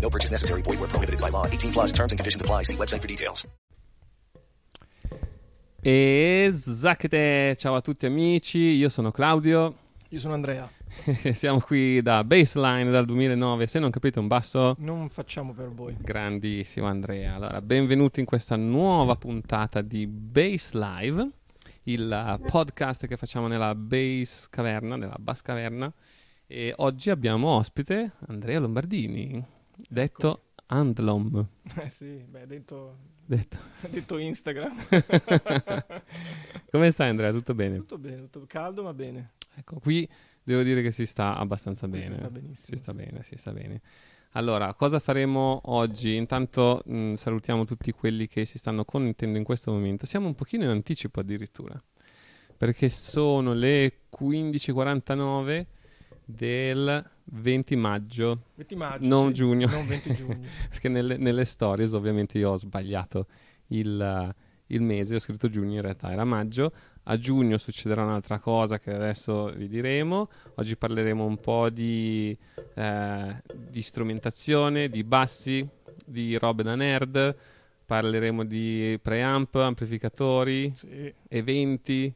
No purchase necessary. Void where prohibited by law. 18 plus terms and conditions apply. See website for details. E zacchete, ciao a tutti amici, io sono Claudio, Io sono Andrea. siamo qui da Baseline dal 2009, se non capite un basso, Non facciamo per voi. grandissimo Andrea. Allora, benvenuti in questa nuova puntata di Base Live, il podcast che facciamo nella Base Caverna, nella Bass Caverna. E oggi abbiamo ospite Andrea Lombardini, detto Andlom. Eh sì, beh, detto, Detto. detto Instagram. Come stai Andrea? Tutto bene? tutto bene, tutto caldo ma bene. Ecco, qui devo dire che si sta abbastanza bene. si sta benissimo, Si sta sì. bene, si sta bene. Allora, cosa faremo oggi? Intanto mh, salutiamo tutti quelli che si stanno connettendo in questo momento. Siamo un pochino in anticipo addirittura, perché sono le 15.49 del 20 maggio, 20 maggio. non sì, giugno. Non 20 giugno. perché nelle, nelle stories ovviamente io ho sbagliato il, il mese, ho scritto giugno, in realtà era maggio. A giugno succederà un'altra cosa che adesso vi diremo. Oggi parleremo un po' di, eh, di strumentazione, di bassi, di robe da nerd. Parleremo di preamp, amplificatori, Sì. eventi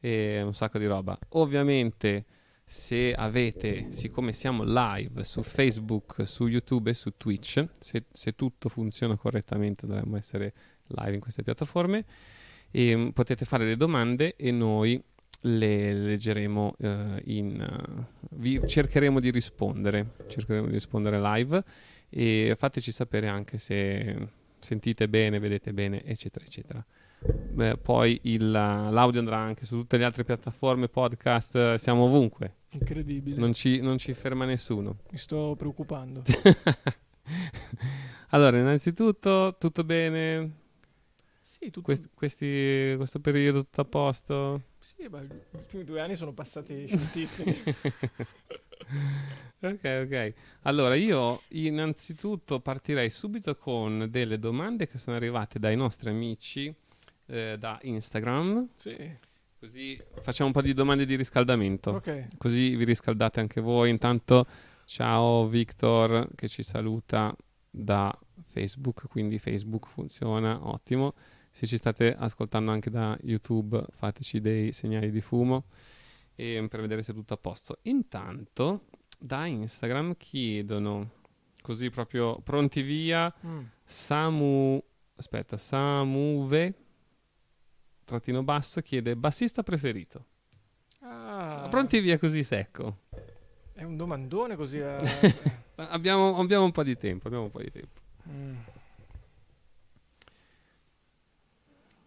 e un sacco di roba. Ovviamente, se avete, siccome siamo live su Facebook, su YouTube e su Twitch, se, se tutto funziona correttamente, dovremmo essere live in queste piattaforme. E, mm, potete fare le domande e noi le leggeremo eh, in eh, vi cercheremo di rispondere cercheremo di rispondere live e fateci sapere anche se sentite bene vedete bene eccetera eccetera Beh, poi il- l'audio andrà anche su tutte le altre piattaforme podcast eh, siamo ovunque Incredibile. non ci, non ci ferma nessuno Mi sto preoccupando. allora innanzitutto tutto bene Sì, tutto... Quest- questi- questo periodo tutto a posto sì, ma gli ultimi due anni sono passati scioltissimi. ok, ok. Allora, io innanzitutto partirei subito con delle domande che sono arrivate dai nostri amici eh, da Instagram. sì. Così facciamo un po' di domande di riscaldamento. Ok. Così vi riscaldate anche voi. Intanto, ciao Victor che ci saluta da Facebook. Quindi Facebook funziona, ottimo. Se ci state ascoltando anche da YouTube, fateci dei segnali di fumo e per vedere se è tutto a posto. Intanto, da Instagram chiedono, così proprio pronti via, Mm. Samu, aspetta, Samuve, trattino basso, chiede bassista preferito. Ah, Pronti via così secco. È un domandone così. a- abbiamo, abbiamo un po' di tempo, abbiamo un po' di tempo. Mm.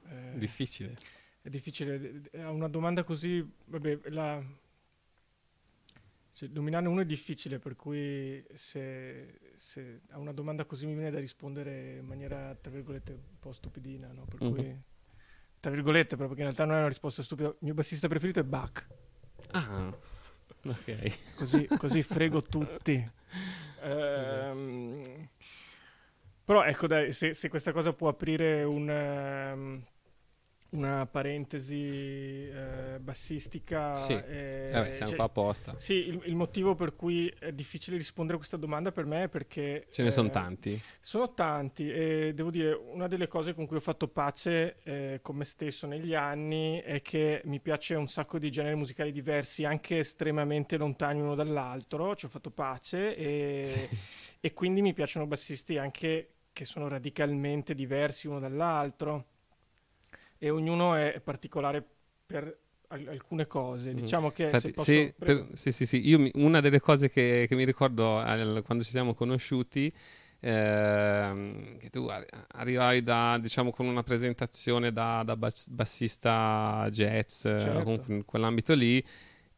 Eh, Difficile. È difficile, una domanda così, vabbè, la... Cioè, nominarne uno è difficile, per cui se, se a una domanda così mi viene da rispondere in maniera, tra virgolette, un po' stupidina, no? Per Mhm. cui, tra virgolette, però, perché in realtà non è una risposta stupida. Il mio bassista preferito è Bach, Ah, ok. così, così frego tutti. Ehm, però ecco, dai, se, se questa cosa può aprire un, ehm, una parentesi eh, bassistica. Sì. eh, Eh, siamo cioè, qua apposta. Sì, il, il motivo per cui è difficile rispondere a questa domanda per me è perché... Ce ne eh, sono tanti. Sono tanti e devo dire, una delle cose con cui ho fatto pace eh, con me stesso negli anni è che mi piace un sacco di generi musicali diversi, anche estremamente lontani uno dall'altro, ci ho fatto pace e, e quindi mi piacciono bassisti anche che sono radicalmente diversi uno dall'altro e ognuno è particolare per al- alcune cose. Mm. Diciamo che Infatti, posso, sì, per- sì, sì, sì. Io mi- una delle cose che, che mi ricordo al- quando ci siamo conosciuti, ehm, che tu arri- arrivavi da, diciamo, con una presentazione da, da bas- bassista jazz, eh, Certo. comunque in quell'ambito lì.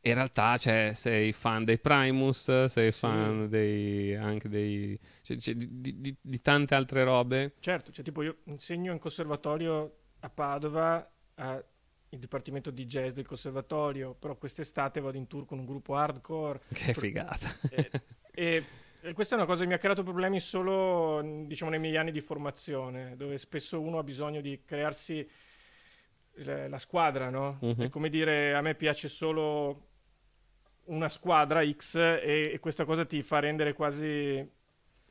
In realtà cioè, sei fan dei Primus, sei Sì. fan dei, anche dei, cioè, cioè, di, di- di- di tante altre robe. Certo, cioè tipo io insegno in conservatorio a Padova a- il dipartimento di jazz del conservatorio, però quest'estate vado in tour con un gruppo hardcore Che figata. e, e- e questa è una cosa che mi ha creato problemi solo diciamo nei miei anni di formazione, dove spesso uno ha bisogno di crearsi la, squadra, no? Mhm. È come dire a me piace solo una squadra X e, e questa cosa ti fa rendere quasi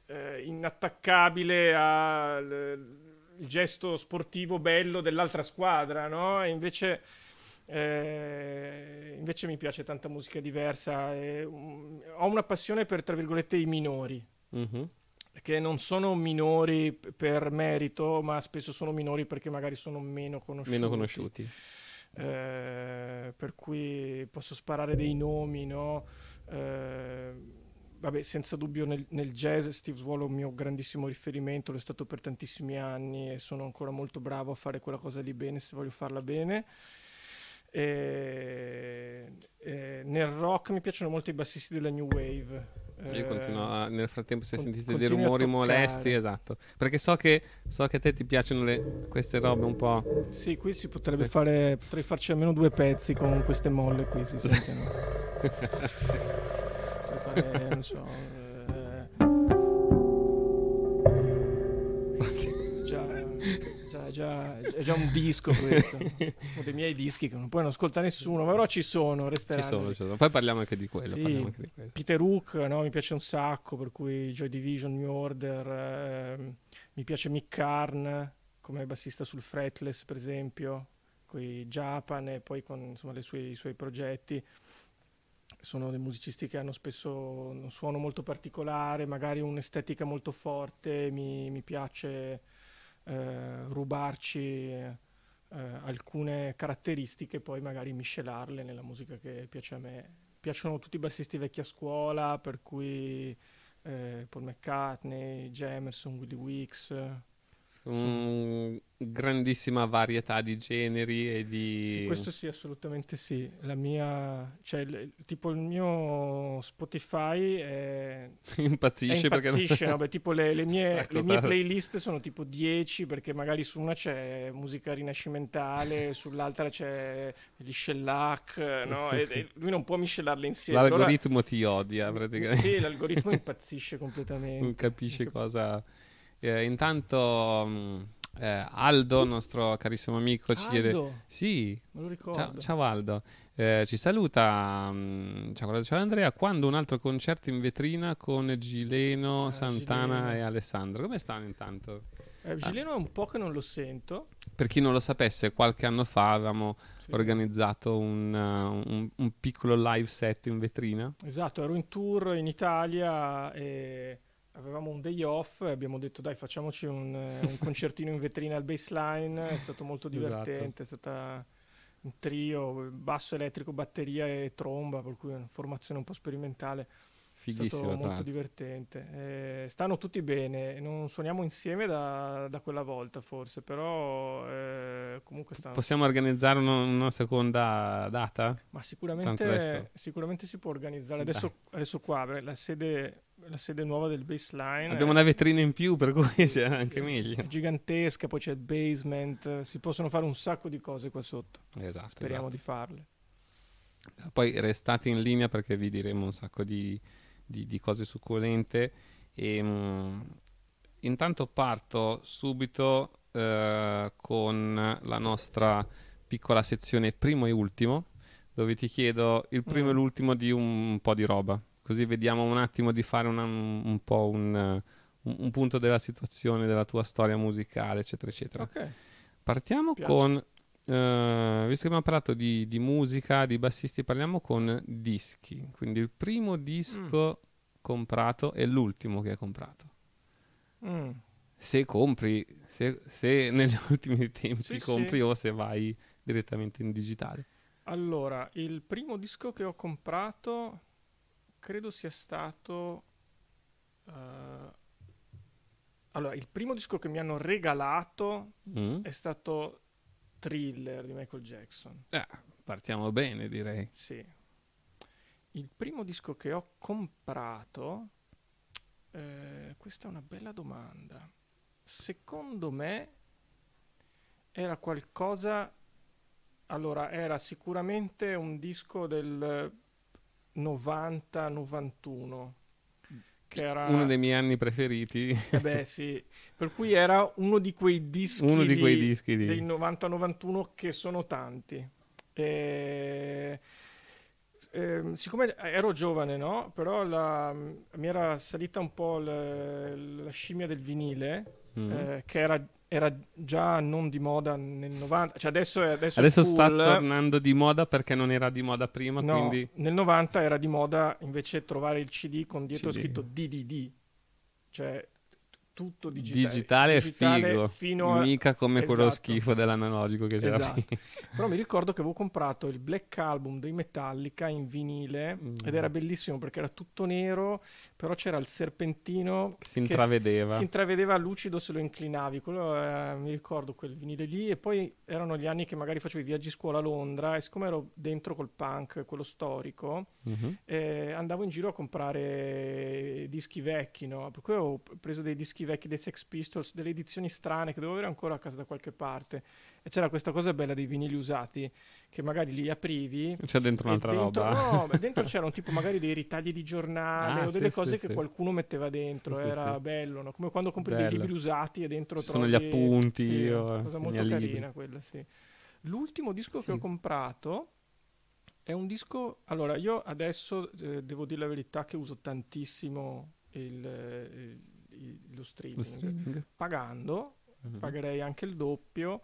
eh, inattaccabile al il gesto sportivo bello dell'altra squadra, no? E invece, eh, invece mi piace tanta musica diversa. e, um, ho una passione per, tra virgolette, i minori, Mhm. che non sono minori per merito, ma spesso sono minori perché magari sono meno conosciuti. Meno conosciuti. Eh, per cui posso sparare dei nomi, no? Eh, vabbè, senza dubbio nel, nel jazz Steve Swallow è un mio grandissimo riferimento, l'ho stato per tantissimi anni e sono ancora molto bravo a fare quella cosa lì bene se voglio farla bene. E- e nel rock mi piacciono molto i bassisti della New Wave. Io Eh, continuo a- nel frattempo se con- sentite dei rumori molesti, esatto. Perché so che, so che a te ti piacciono le- queste robe un po'. Sì, qui si potrebbe Sì. fare, potrei farci almeno due pezzi con queste molle qui, si sentono. Potrei fare, non so, eh, già, già, già, è già un disco questo, uno dei miei dischi che non puoi non ascolta nessuno, ma però ci sono, Ci resteranno. sono, lì. ci sono. Poi parliamo anche di quello. Sì, anche di quello. Peter Hook, no, mi piace un sacco, per cui Joy Division, New Order, ehm, mi piace Mick Karn come bassista sul Fretless, per esempio, con i Japan e poi con insomma, le sue- i suoi progetti. Sono dei musicisti che hanno spesso un suono molto particolare, magari un'estetica molto forte, mi, mi piace eh, rubarci eh, alcune caratteristiche e poi magari miscelarle nella musica che piace a me piacciono tutti i bassisti vecchia scuola, per cui eh, Paul McCartney, Jamerson, Willie Weeks. Un- grandissima varietà di generi e di. Sì, questo sì, assolutamente sì. La mia, cioè, il- tipo il mio Spotify è, impazzisce è perché. impazzisce, no? Beh, tipo le, le mie, le mie playlist sono tipo 10 perché magari su una c'è musica rinascimentale, sull'altra c'è gli shellac, no? E, e lui non può miscelarle insieme. Allora- L'algoritmo ti odia praticamente. Sì, l'algoritmo impazzisce completamente. non capisce Non cap- cosa. Eh, intanto, mh, eh, Aldo, nostro carissimo amico, ci chiede. Aldo, Sì, me lo ricordo. ciao, ciao Aldo. Eh, ci saluta. mh, ciao, ciao Andrea. Quando un altro concerto in vetrina con Gileno, Ah, Santana Gileno. e Alessandro? Come stanno intanto? Eh, Gileno è un po' che non lo sento. Per chi non lo sapesse, qualche anno fa avevamo Sì. organizzato un, uh, un- un piccolo live set in vetrina. Esatto, ero in tour in Italia e avevamo un day off e abbiamo detto dai facciamoci un, eh, un concertino in vetrina al baseline, è stato molto Esatto. divertente, è stata un trio, basso elettrico, batteria e tromba, per cui una formazione un po' sperimentale. È Fighissimo, stato tra molto l'altro. divertente. Eh, stanno tutti bene, non suoniamo insieme da, da quella volta forse, però eh, comunque stanno... Possiamo organizzare una, una seconda data? Ma Tanto sicuramente, sicuramente si può organizzare. Adesso, adesso qua, la sede, la sede nuova del baseline Abbiamo è, una vetrina in più, per cui c'è anche meglio. è gigantesca, poi c'è il basement, si possono fare un sacco di cose qua sotto. Esatto. Speriamo esatto. di farle. Poi restate in linea perché vi diremo un sacco di, di- di cose succulente. E, mm, intanto parto subito eh, con la nostra piccola sezione primo e ultimo, dove ti chiedo il primo e Mm. l'ultimo di un, po' di roba. Così vediamo un attimo di fare una- un po' un, eh, un- un punto della situazione, della tua storia musicale, eccetera, eccetera. Ok. Partiamo Piace. con, eh, visto che abbiamo parlato di, di musica, di bassisti, parliamo con dischi. Quindi il primo disco comprato e l'ultimo che hai comprato. Mm. se compri, se, se negli ultimi tempi Sì, compri sì. o se vai direttamente in digitale. Allora, il primo disco che ho comprato credo sia stato... eh, allora, il primo disco che mi hanno regalato Mm? è stato Thriller di Michael Jackson. Eh, partiamo bene, direi. Sì. Il primo disco che ho comprato... eh, questa è una bella domanda. Secondo me era qualcosa... Allora, era sicuramente un disco del 90-91. Che era... Uno dei miei anni preferiti. Eh beh, sì. Per cui era uno di quei dischi, Uno di quei dischi lì. dei 90-91 che sono tanti. E... ehm, siccome ero giovane, no? Però la- mi era salita un po' l- la scimmia del vinile, Mm. eh, che era, era già non di moda nel 90. Cioè adesso è, adesso Adesso sta cool. tornando di moda perché non era di moda prima, No, quindi nel 90 era di moda invece trovare il CD con dietro CD. scritto DDD, cioè tutto digitale. digitale è figo, fino a- mica come quello Esatto. schifo dell'analogico che c'era Esatto. Però mi ricordo che avevo comprato il Black Album dei Metallica in vinile Mm. ed era bellissimo perché era tutto nero, però c'era il serpentino Si intravedeva. si intravedeva lucido se lo inclinavi. Quello eh, mi ricordo quel vinile lì. E poi erano gli anni che magari facevo i viaggi scuola a Londra. E siccome ero dentro col punk, quello storico, Mhm. eh, andavo in giro a comprare dischi vecchi. No? Per cui ho preso dei dischi vecchi dei Sex Pistols, delle edizioni strane che dovevo avere ancora a casa da qualche parte. E c'era questa cosa bella dei vinili usati che magari li aprivi. C'è dentro un'altra dentro, roba. No, ma dentro c'erano tipo magari dei ritagli di giornale Ah, o delle sì, cose sì, che sì. qualcuno metteva dentro. Era bello, no? come quando compri dei Bello. libri usati e dentro Ci sono trovi... gli appunti, Sì, o una cosa molto segnalibri. carina quella, sì. L'ultimo disco che ho comprato è un disco... Allora, io adesso eh, devo dire la verità che uso tantissimo il, eh, il- lo streaming. Lo streaming. Pagando, Mhm. pagherei anche il doppio,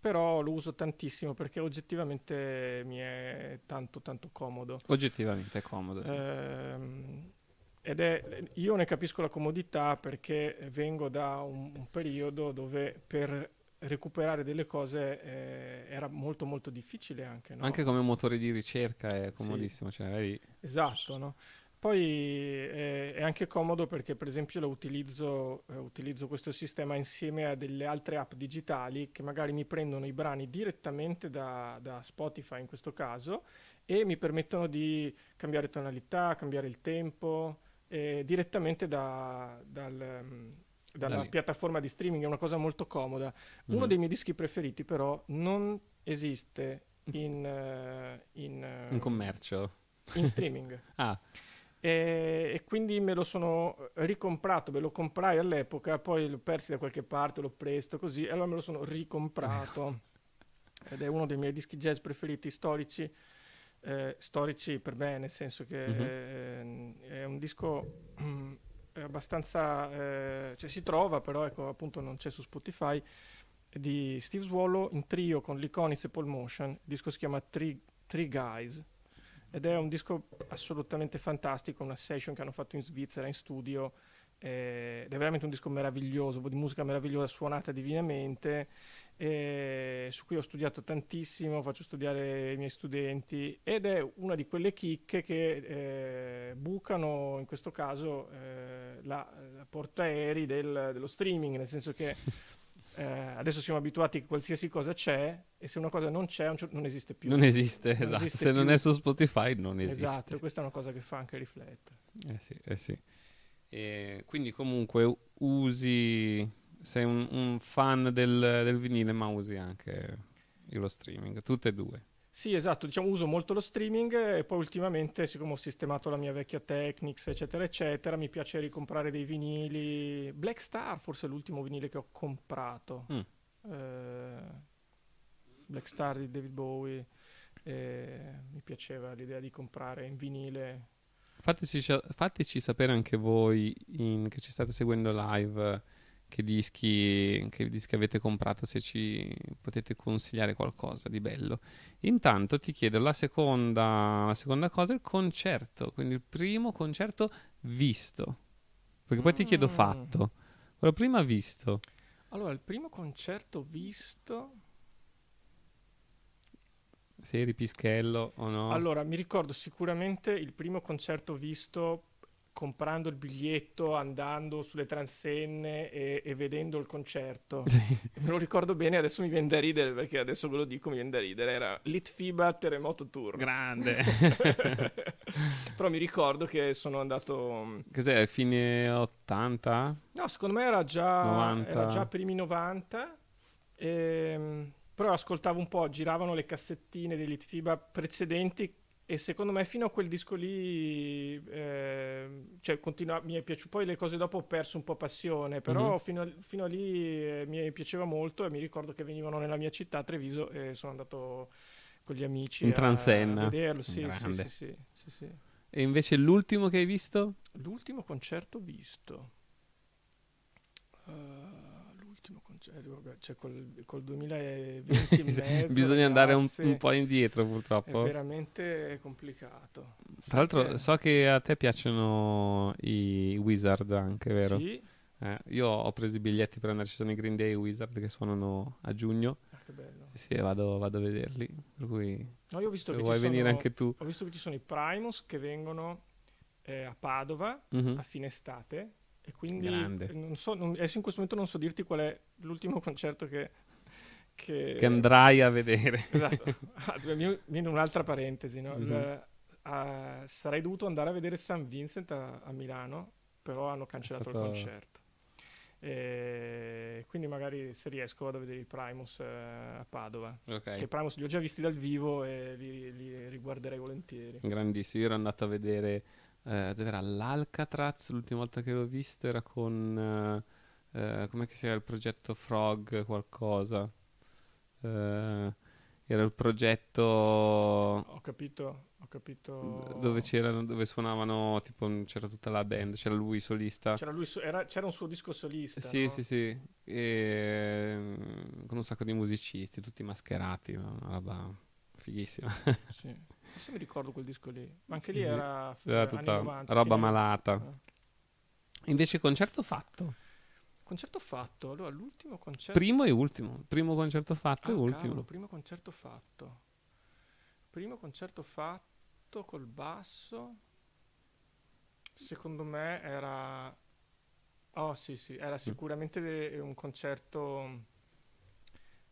però lo uso tantissimo perché oggettivamente mi è tanto tanto comodo. Oggettivamente è comodo. sì. Ehm, ed è, io ne capisco la comodità perché vengo da un, un periodo dove per recuperare delle cose eh, era molto molto difficile anche. no? Anche come motore di ricerca è comodissimo. Cioè, magari- Esatto, no? Poi eh, è anche comodo perché per esempio lo utilizzo, eh, utilizzo questo sistema insieme a delle altre app digitali che magari mi prendono i brani direttamente da, da Spotify in questo caso e mi permettono di cambiare tonalità, cambiare il tempo eh, direttamente da- dal, mm, dalla Da lì. piattaforma di streaming, è una cosa molto comoda. Uno Mhm. dei miei dischi preferiti però non esiste in, eh, in, eh, in commercio. in streaming. Ah, E, e quindi me lo sono ricomprato, me lo comprai all'epoca, poi l'ho persi da qualche parte, l'ho preso così, e allora me lo sono ricomprato. Ed è uno dei miei dischi jazz preferiti storici, eh, storici per me, nel senso che Mhm. eh, è un disco è abbastanza, eh, cioè si trova, però ecco appunto non c'è su Spotify, di Steve Swallow in trio con l'Iconics e Paul Motion, il disco si chiama Three, Three Guys ed è un disco assolutamente fantastico, una session che hanno fatto in Svizzera in studio eh, ed è veramente un disco meraviglioso, di musica meravigliosa, suonata divinamente, eh, su cui ho studiato tantissimo, faccio studiare i miei studenti ed è una di quelle chicche che eh, bucano in questo caso eh, la, la portaerei del- dello streaming, nel senso che eh, adesso siamo abituati che qualsiasi cosa c'è e se una cosa non c'è non esiste più. non esiste, Non esatto. esiste Se non più. è su Spotify non esiste. Esatto, questa è una cosa che fa anche riflettere. Eh sì, eh sì. E quindi comunque usi, sei un, un fan del, del vinile, ma usi anche lo streaming, tutte e due. Sì, esatto, diciamo uso molto lo streaming e poi ultimamente, siccome ho sistemato la mia vecchia Technics, eccetera, eccetera, mi piace ricomprare dei vinili. Black Star forse è l'ultimo vinile che ho comprato. Mm. Eh, Black Star di David Bowie. eh, mi piaceva l'idea di comprare in vinile. Fateci, fateci sapere anche voi in- che ci state seguendo live che dischi, che dischi avete comprato, se ci potete consigliare qualcosa di bello. Intanto ti chiedo la seconda, la seconda cosa, il concerto, quindi il primo concerto visto. Perché poi ti chiedo Mm. fatto. Quello prima visto. Allora, il primo concerto visto... Se eri Pischello o no? Allora, mi ricordo sicuramente il primo concerto visto comprando il biglietto, andando sulle transenne e, e vedendo il concerto. Me lo ricordo bene, adesso mi viene da ridere perché adesso ve lo dico, mi viene da ridere. Era Litfiba Terremoto Tour. Grande. Però mi ricordo che sono andato... Cos'è, fine 80? No, secondo me era già, 90. era già primi 90. ehm, però ascoltavo un po', giravano le cassettine degli Litfiba precedenti e secondo me fino a quel disco lì, ehm, cioè continua, mi è piaciuto, poi le cose dopo ho perso un po' passione, però Mhm. fino, a, fino a lì eh, mi piaceva molto e mi ricordo che venivano nella mia città, a Treviso, e sono andato con gli amici In a- Transenna. a vederlo. Sì, sì, sì, sì, sì, sì. E invece l'ultimo che hai visto? L'ultimo concerto visto. Uh, cioè col, col 2020 in mezzo, Bisogna andare un, un po' indietro È purtroppo. veramente complicato. Tra l'altro Perché- so che a te piacciono i Wizard anche, vero? Sì, Eh, io ho preso i biglietti per andare, ci sono i Green Day Wizard che suonano a giugno. ah, che bello. Sì, vado, vado a vederli. Per cui No, io ho visto che vuoi ci venire sono, anche tu. Ho visto che ci sono i Primus che vengono eh, a Padova Mhm. a fine estate e quindi Grande. non so, non- adesso in questo momento non so dirti qual è l'ultimo concerto che... Che, Che andrai a vedere. Esatto. Ah, mi viene un'altra parentesi, no? Il- Mhm. ah, sarei dovuto andare a vedere San Vincent a, a Milano, però hanno cancellato stato- il concerto. E quindi magari se riesco vado a vedere i Primus eh, a Padova. Ok. Che Primus li ho già visti dal vivo e li, li riguarderei volentieri. Grandissimo, io ero andato a vedere eh, dove era l'Alcatraz, l'ultima volta che l'ho visto era con eh, eh, come si chiama il progetto Frog qualcosa. Eh, era il progetto Ho capito, ho capito. dove c'erano dove suonavano tipo c'era tutta la band, c'era lui solista. C'era, lui, su- era- c'era un suo disco solista. Sì, no? sì, sì, e, mm, con un sacco di musicisti, tutti mascherati, una roba fighissima. Sì. Adesso mi ricordo quel disco lì. Ma anche Sì, lì sì. era, Era anni tutta 90, roba fine- malata. Eh. Invece concerto fatto. Concerto fatto. Allora, l'ultimo concerto. Primo e ultimo. Primo concerto fatto Ah, e ultimo. cavolo, primo concerto fatto. Primo concerto fatto col basso. Secondo me era. Oh, sì, sì, Mm. era sicuramente de- un concerto.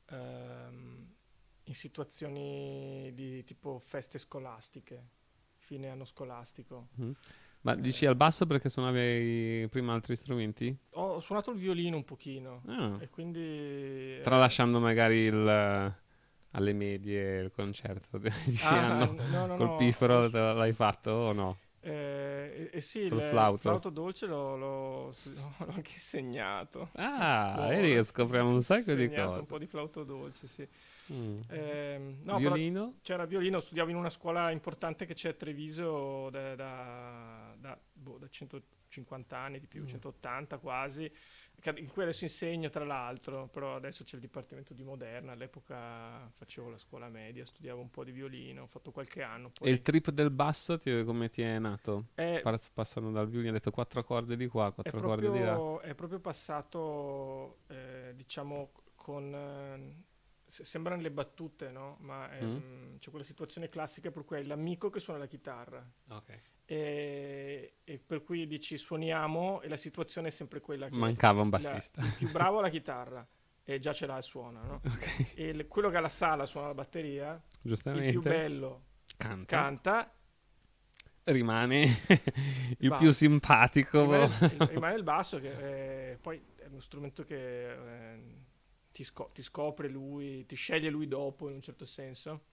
ehm, in situazioni di tipo feste scolastiche, fine anno scolastico. Mhm. Ma dici al basso perché suonavi prima altri strumenti? Ho, suonato il violino un pochino Ah. e quindi... Tralasciando magari il, alle medie il concerto di Ah, anno no, no, col no, pifero l'hai fatto o no? Eh, eh, sì, il flauto. dolce l'ho, l'ho- l'ho anche insegnato. Ah, vedi che scopriamo un sacco di cose. un po' di flauto dolce, sì. Mm. Ehm, no, Violino? c'era violino, studiavo in una scuola importante che c'è a Treviso da, da- da, boh, da 150 anni, di più, Mm. 180 quasi, in cui adesso insegno tra l'altro, però adesso c'è il dipartimento di moderna, all'epoca facevo la scuola media, studiavo un po' di violino, ho fatto qualche anno. Poi E il trip del basso ti- come ti è nato? è, Par- Passando dal violino, hai detto quattro corde di qua, quattro corde di là. proprio, è proprio passato, eh, diciamo, con... eh, se- sembrano le battute, no? Ma Mm. mm, c'è quella situazione classica per cui hai l'amico che suona la chitarra. Ok. E, e per cui dici suoniamo e la situazione è sempre quella che Mancava un la- bassista. il più bravo la chitarra e già ce l'ha e suona no? e il- quello che ha la sala suona la batteria il Giustamente. più bello Canta. canta Rimane il Basso. più simpatico. rimane, il- rimane il basso che eh, poi è uno strumento che eh, ti, sco- ti scopre lui ti sceglie lui dopo in un certo senso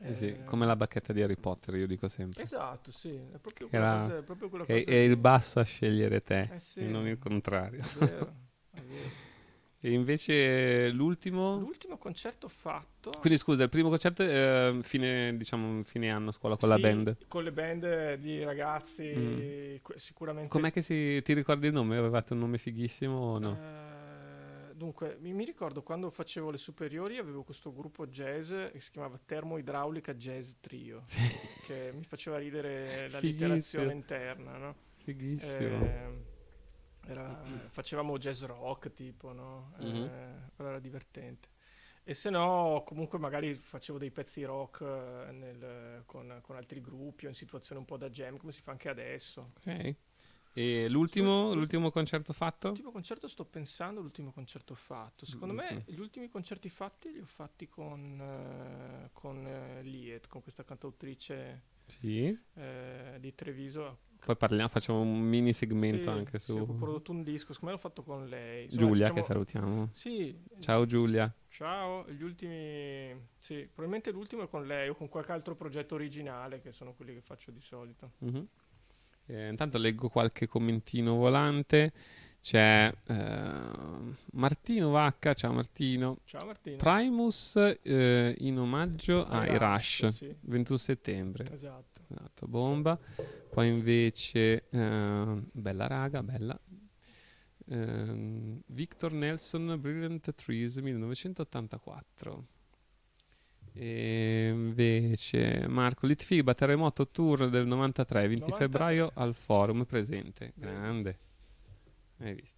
Eh sì, come la bacchetta di Harry Potter, io dico sempre. esatto sì è proprio Che quella cosa, è proprio quella Che cosa è il lì. basso a scegliere te, Eh sì. non il contrario. È vero, è vero. E invece l'ultimo... L'ultimo concerto fatto Quindi scusa, il primo concerto è fine, diciamo, fine anno a scuola con la Sì, band. Con le band di ragazzi, Mm. sicuramente. Com'è che si... ti ricordi il nome? Avevate un nome fighissimo o no? Eh, dunque, mi, mi ricordo quando facevo le superiori avevo questo gruppo jazz che si chiamava Termoidraulica Jazz Trio, che mi faceva ridere la Fighissimo. literazione interna, no? Fighissimo. Eh, Era- facevamo jazz rock tipo, no? Eh, Mhm. quello era divertente. E se no, comunque magari facevo dei pezzi rock eh, nel- con, con altri gruppi o in situazioni un po' da jam, come si fa anche adesso. Ok. E l'ultimo, l'ultimo concerto fatto? L'ultimo concerto sto pensando, l'ultimo concerto fatto. Secondo me L'ultimo. gli ultimi concerti fatti li ho fatti con, eh, con eh, Liet, con questa cantautrice Sì. eh, di Treviso. Poi parliamo, facciamo un mini segmento Sì, anche sì, ho su prodotto un disco, secondo me l'ho fatto con lei. Insomma, Giulia, diciamo- che salutiamo. Sì, Ciao Giulia. ciao. Gli ultimi, sì, probabilmente l'ultimo è con lei o con qualche altro progetto originale, che sono quelli che faccio di solito. Mhm. Eh, intanto leggo qualche commentino volante. C'è eh, Martino Vacca, ciao Martino. Ciao Martino. Primus eh, in omaggio Ai Rush, Rush, sì. 21 settembre. Esatto. Esatto, bomba. Poi invece, eh, bella raga, bella. Ehm, Victor Nelson, Brilliant Trees, 1984. E invece Marco Litfiba, Terremoto Tour del 93, 20 93. febbraio al forum presente. Grande. Hai visto?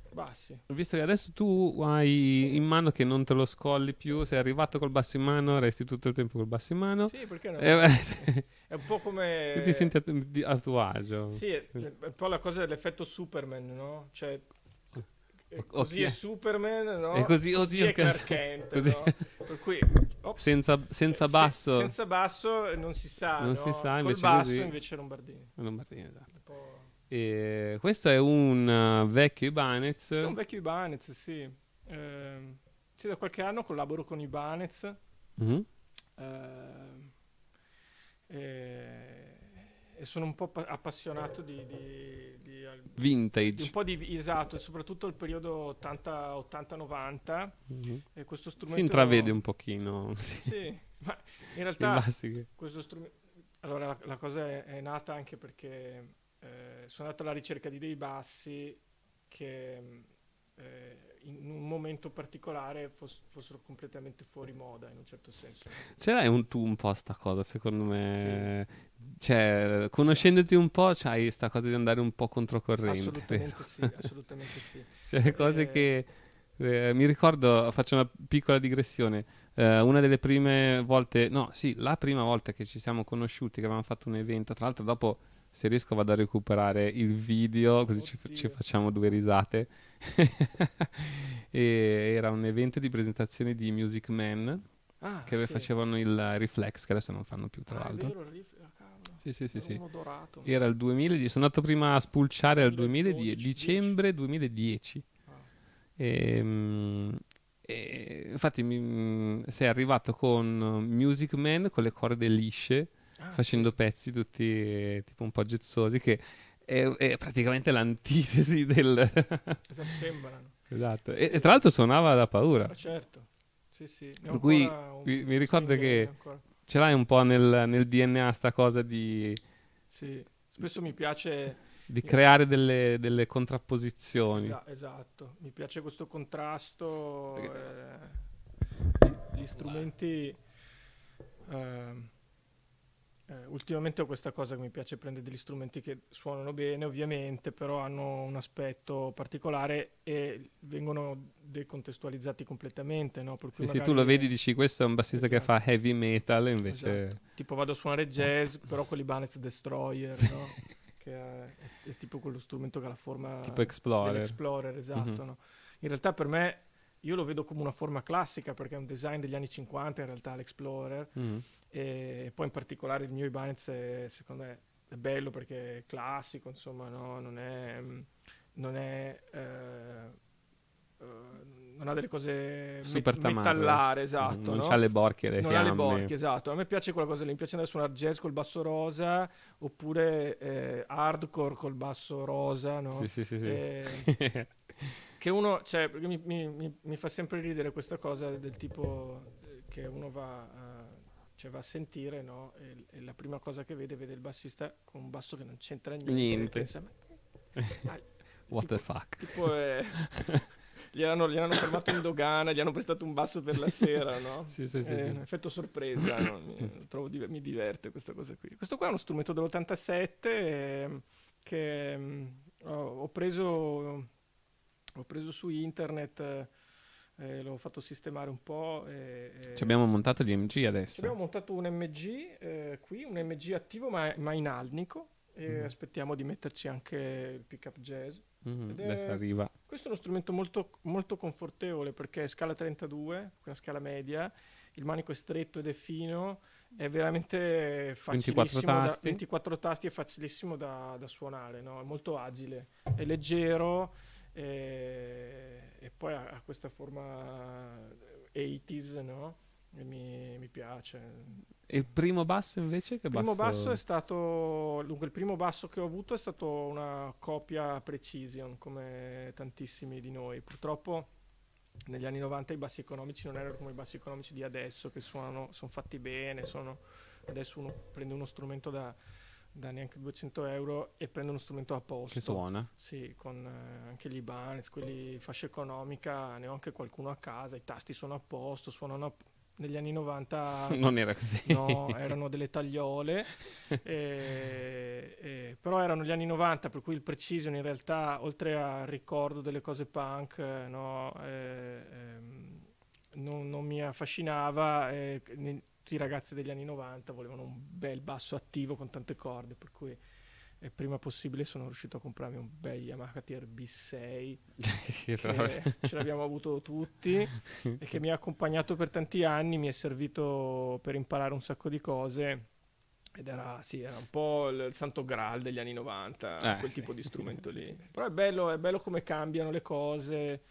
Bassi. Visto che adesso tu hai in mano che non te lo scolli più, sei arrivato col basso in mano, resti tutto il tempo col basso in mano. Sì, perché no? Eh. È un po' come... ti senti a, a tuo agio. Sì, è è un po' la cosa dell'effetto Superman, no? Cioè, O- così ok. è Superman, no? E così, oddio, è Clark Kent, così. no? Per cui, ops, Senza, senza eh, se- basso. senza basso non si sa, Non no? si sa, Col invece basso così- invece Lombardini. Non Martino, esatto. E questo è un vecchio Ibanez. È un vecchio Ibanez, sì. Ehm, sì, da qualche anno collaboro con Ibanez. Mhm. ehm, e, e sono un po' pa- appassionato di, di- di Vintage. di un po' di esatto, soprattutto il periodo 80 80-90 Mhm. e questo Si strumento intravede un pochino. sì, Sì, ma in realtà questo strumento allora la, la cosa è, è nata anche perché eh, sono andato alla ricerca di dei bassi che mh, eh, in un momento particolare fos- fossero completamente fuori moda in un certo senso. Ce l'hai un, tu un po' sta cosa, secondo me. Cioè, conoscendoti un po', c'hai sta cosa di andare un po' controcorrente. Assolutamente credo. sì, assolutamente sì. Cioè, cose Eh, che eh, mi ricordo, faccio una piccola digressione. eh, una delle prime volte, no, sì, la prima volta che ci siamo conosciuti, che avevamo fatto un evento, tra l'altro, dopo se riesco vado a recuperare il video, così ci, ci facciamo due risate. e era un evento di presentazione di Music Man Ah, che sì. facevano il Reflex, che adesso non fanno più, tra Ah, l'altro. vero, il riff- ah, Sì, sì, sì, era sì. dorato. Era il 2010, sono andato prima a spulciare al 2010, 2012, dicembre 2010. Ah. Ehm, E, infatti mi- sei arrivato con Music Man con le corde lisce, Ah, facendo pezzi tutti eh, tipo un po' gezzosi, che è, è praticamente l'antitesi del... Esatto, sembrano. esatto. E, e tra l'altro suonava da paura. Ma certo. Sì, sì. Ne Per cui un- mi, ricordo che ce l'hai un po' nel, nel DNA sta cosa di, Sì, spesso mi piace di creare delle, delle contrapposizioni. Esa- esatto, mi piace questo contrasto. Eh, gli, gli strumenti. ehm, eh, ultimamente ho questa cosa che mi piace prendere degli strumenti che suonano bene, ovviamente, però hanno un aspetto particolare e vengono decontestualizzati completamente, no? Per Sì, sì, tu lo vedi dici questo è un bassista che fa heavy metal invece... Esatto. Tipo vado a suonare jazz, però con l'Ibanez Destroyer, no? che è, è tipo quello strumento che ha la forma Tipo Explorer. dell'Explorer, esatto. Mhm. no? In realtà per me io lo vedo come una forma classica perché è un design degli anni 50 in realtà l'Explorer Mhm. e poi in particolare il mio Ibanez è, secondo me è bello perché è classico, insomma, no? non è, non è eh, eh, non ha delle cose Super met- tamarre. metallare, esatto. Non no? c'ha le borchie e le non ha le fiamme. borchie, esatto. A me piace quella cosa lì, mi piace andare a suonare jazz col basso rosa oppure eh, hardcore col basso rosa, no? Sì, sì, sì, sì. Eh, che uno, cioè, mi, mi- mi- fa sempre ridere questa cosa del tipo eh, che uno va a, cioè va a sentire, no? E, e la prima cosa che vede, vede il bassista con un basso che non c'entra niente. Niente. pensa, "Ma- What the tipo- fuck? Tipo, eh, gli, hanno, gli hanno fermato in dogana, gli hanno prestato un basso per la sera, no? Sì, sì, sì, Eh, sì. effetto sorpresa, no? mi, trovo mi diverte questa cosa qui. Questo qua è uno strumento dell'87 ehm, che ehm, ho, ho preso, ho preso su internet, eh, eh, l'ho fatto sistemare un po'. E, e- Ci abbiamo montato gli MG adesso. abbiamo montato un MG eh, qui, un MG attivo ma, ma in alnico e Mhm. aspettiamo di metterci anche il pickup jazz. Mhm, è- Adesso arriva. Questo è uno strumento molto, molto confortevole perché è scala 32, una scala media, il manico è stretto ed è fino, è veramente 24 facilissimo da, tasti. 24 tasti è facilissimo da, da suonare, no? è molto agile, è leggero e, e poi ha, ha questa forma 80s, no? E mi, mi piace. E il primo basso invece? Che Il primo basso? basso è stato dunque il primo basso che ho avuto è stato una copia Precision come tantissimi di noi purtroppo negli anni 90 i bassi economici non erano come i bassi economici di adesso che suonano sono fatti bene sono adesso uno prende uno strumento da, da neanche 200 euro e prende uno strumento a posto Che suona. sì con eh, anche gli Ibanez quelli fascia economica ne ho anche qualcuno a casa i tasti sono a posto suonano a- negli anni 90 Non era così. No, erano delle tagliole, e- e- però erano gli anni 90, per cui il Precision in realtà, oltre al ricordo delle cose punk, eh, no, eh, ehm, non, non mi affascinava. e ne- tutti i ragazzi degli anni 90 volevano un bel basso attivo con tante corde, per cui eh, prima possibile sono riuscito a comprarmi un bel Yamaha TRB6 Che ce l'abbiamo avuto tutti e che mi ha accompagnato per tanti anni, mi è servito per imparare un sacco di cose ed era, sì, era un po' il, il santo graal degli anni 90, Eh, quel sì. tipo di strumento lì. Però è bello, è bello come cambiano le cose.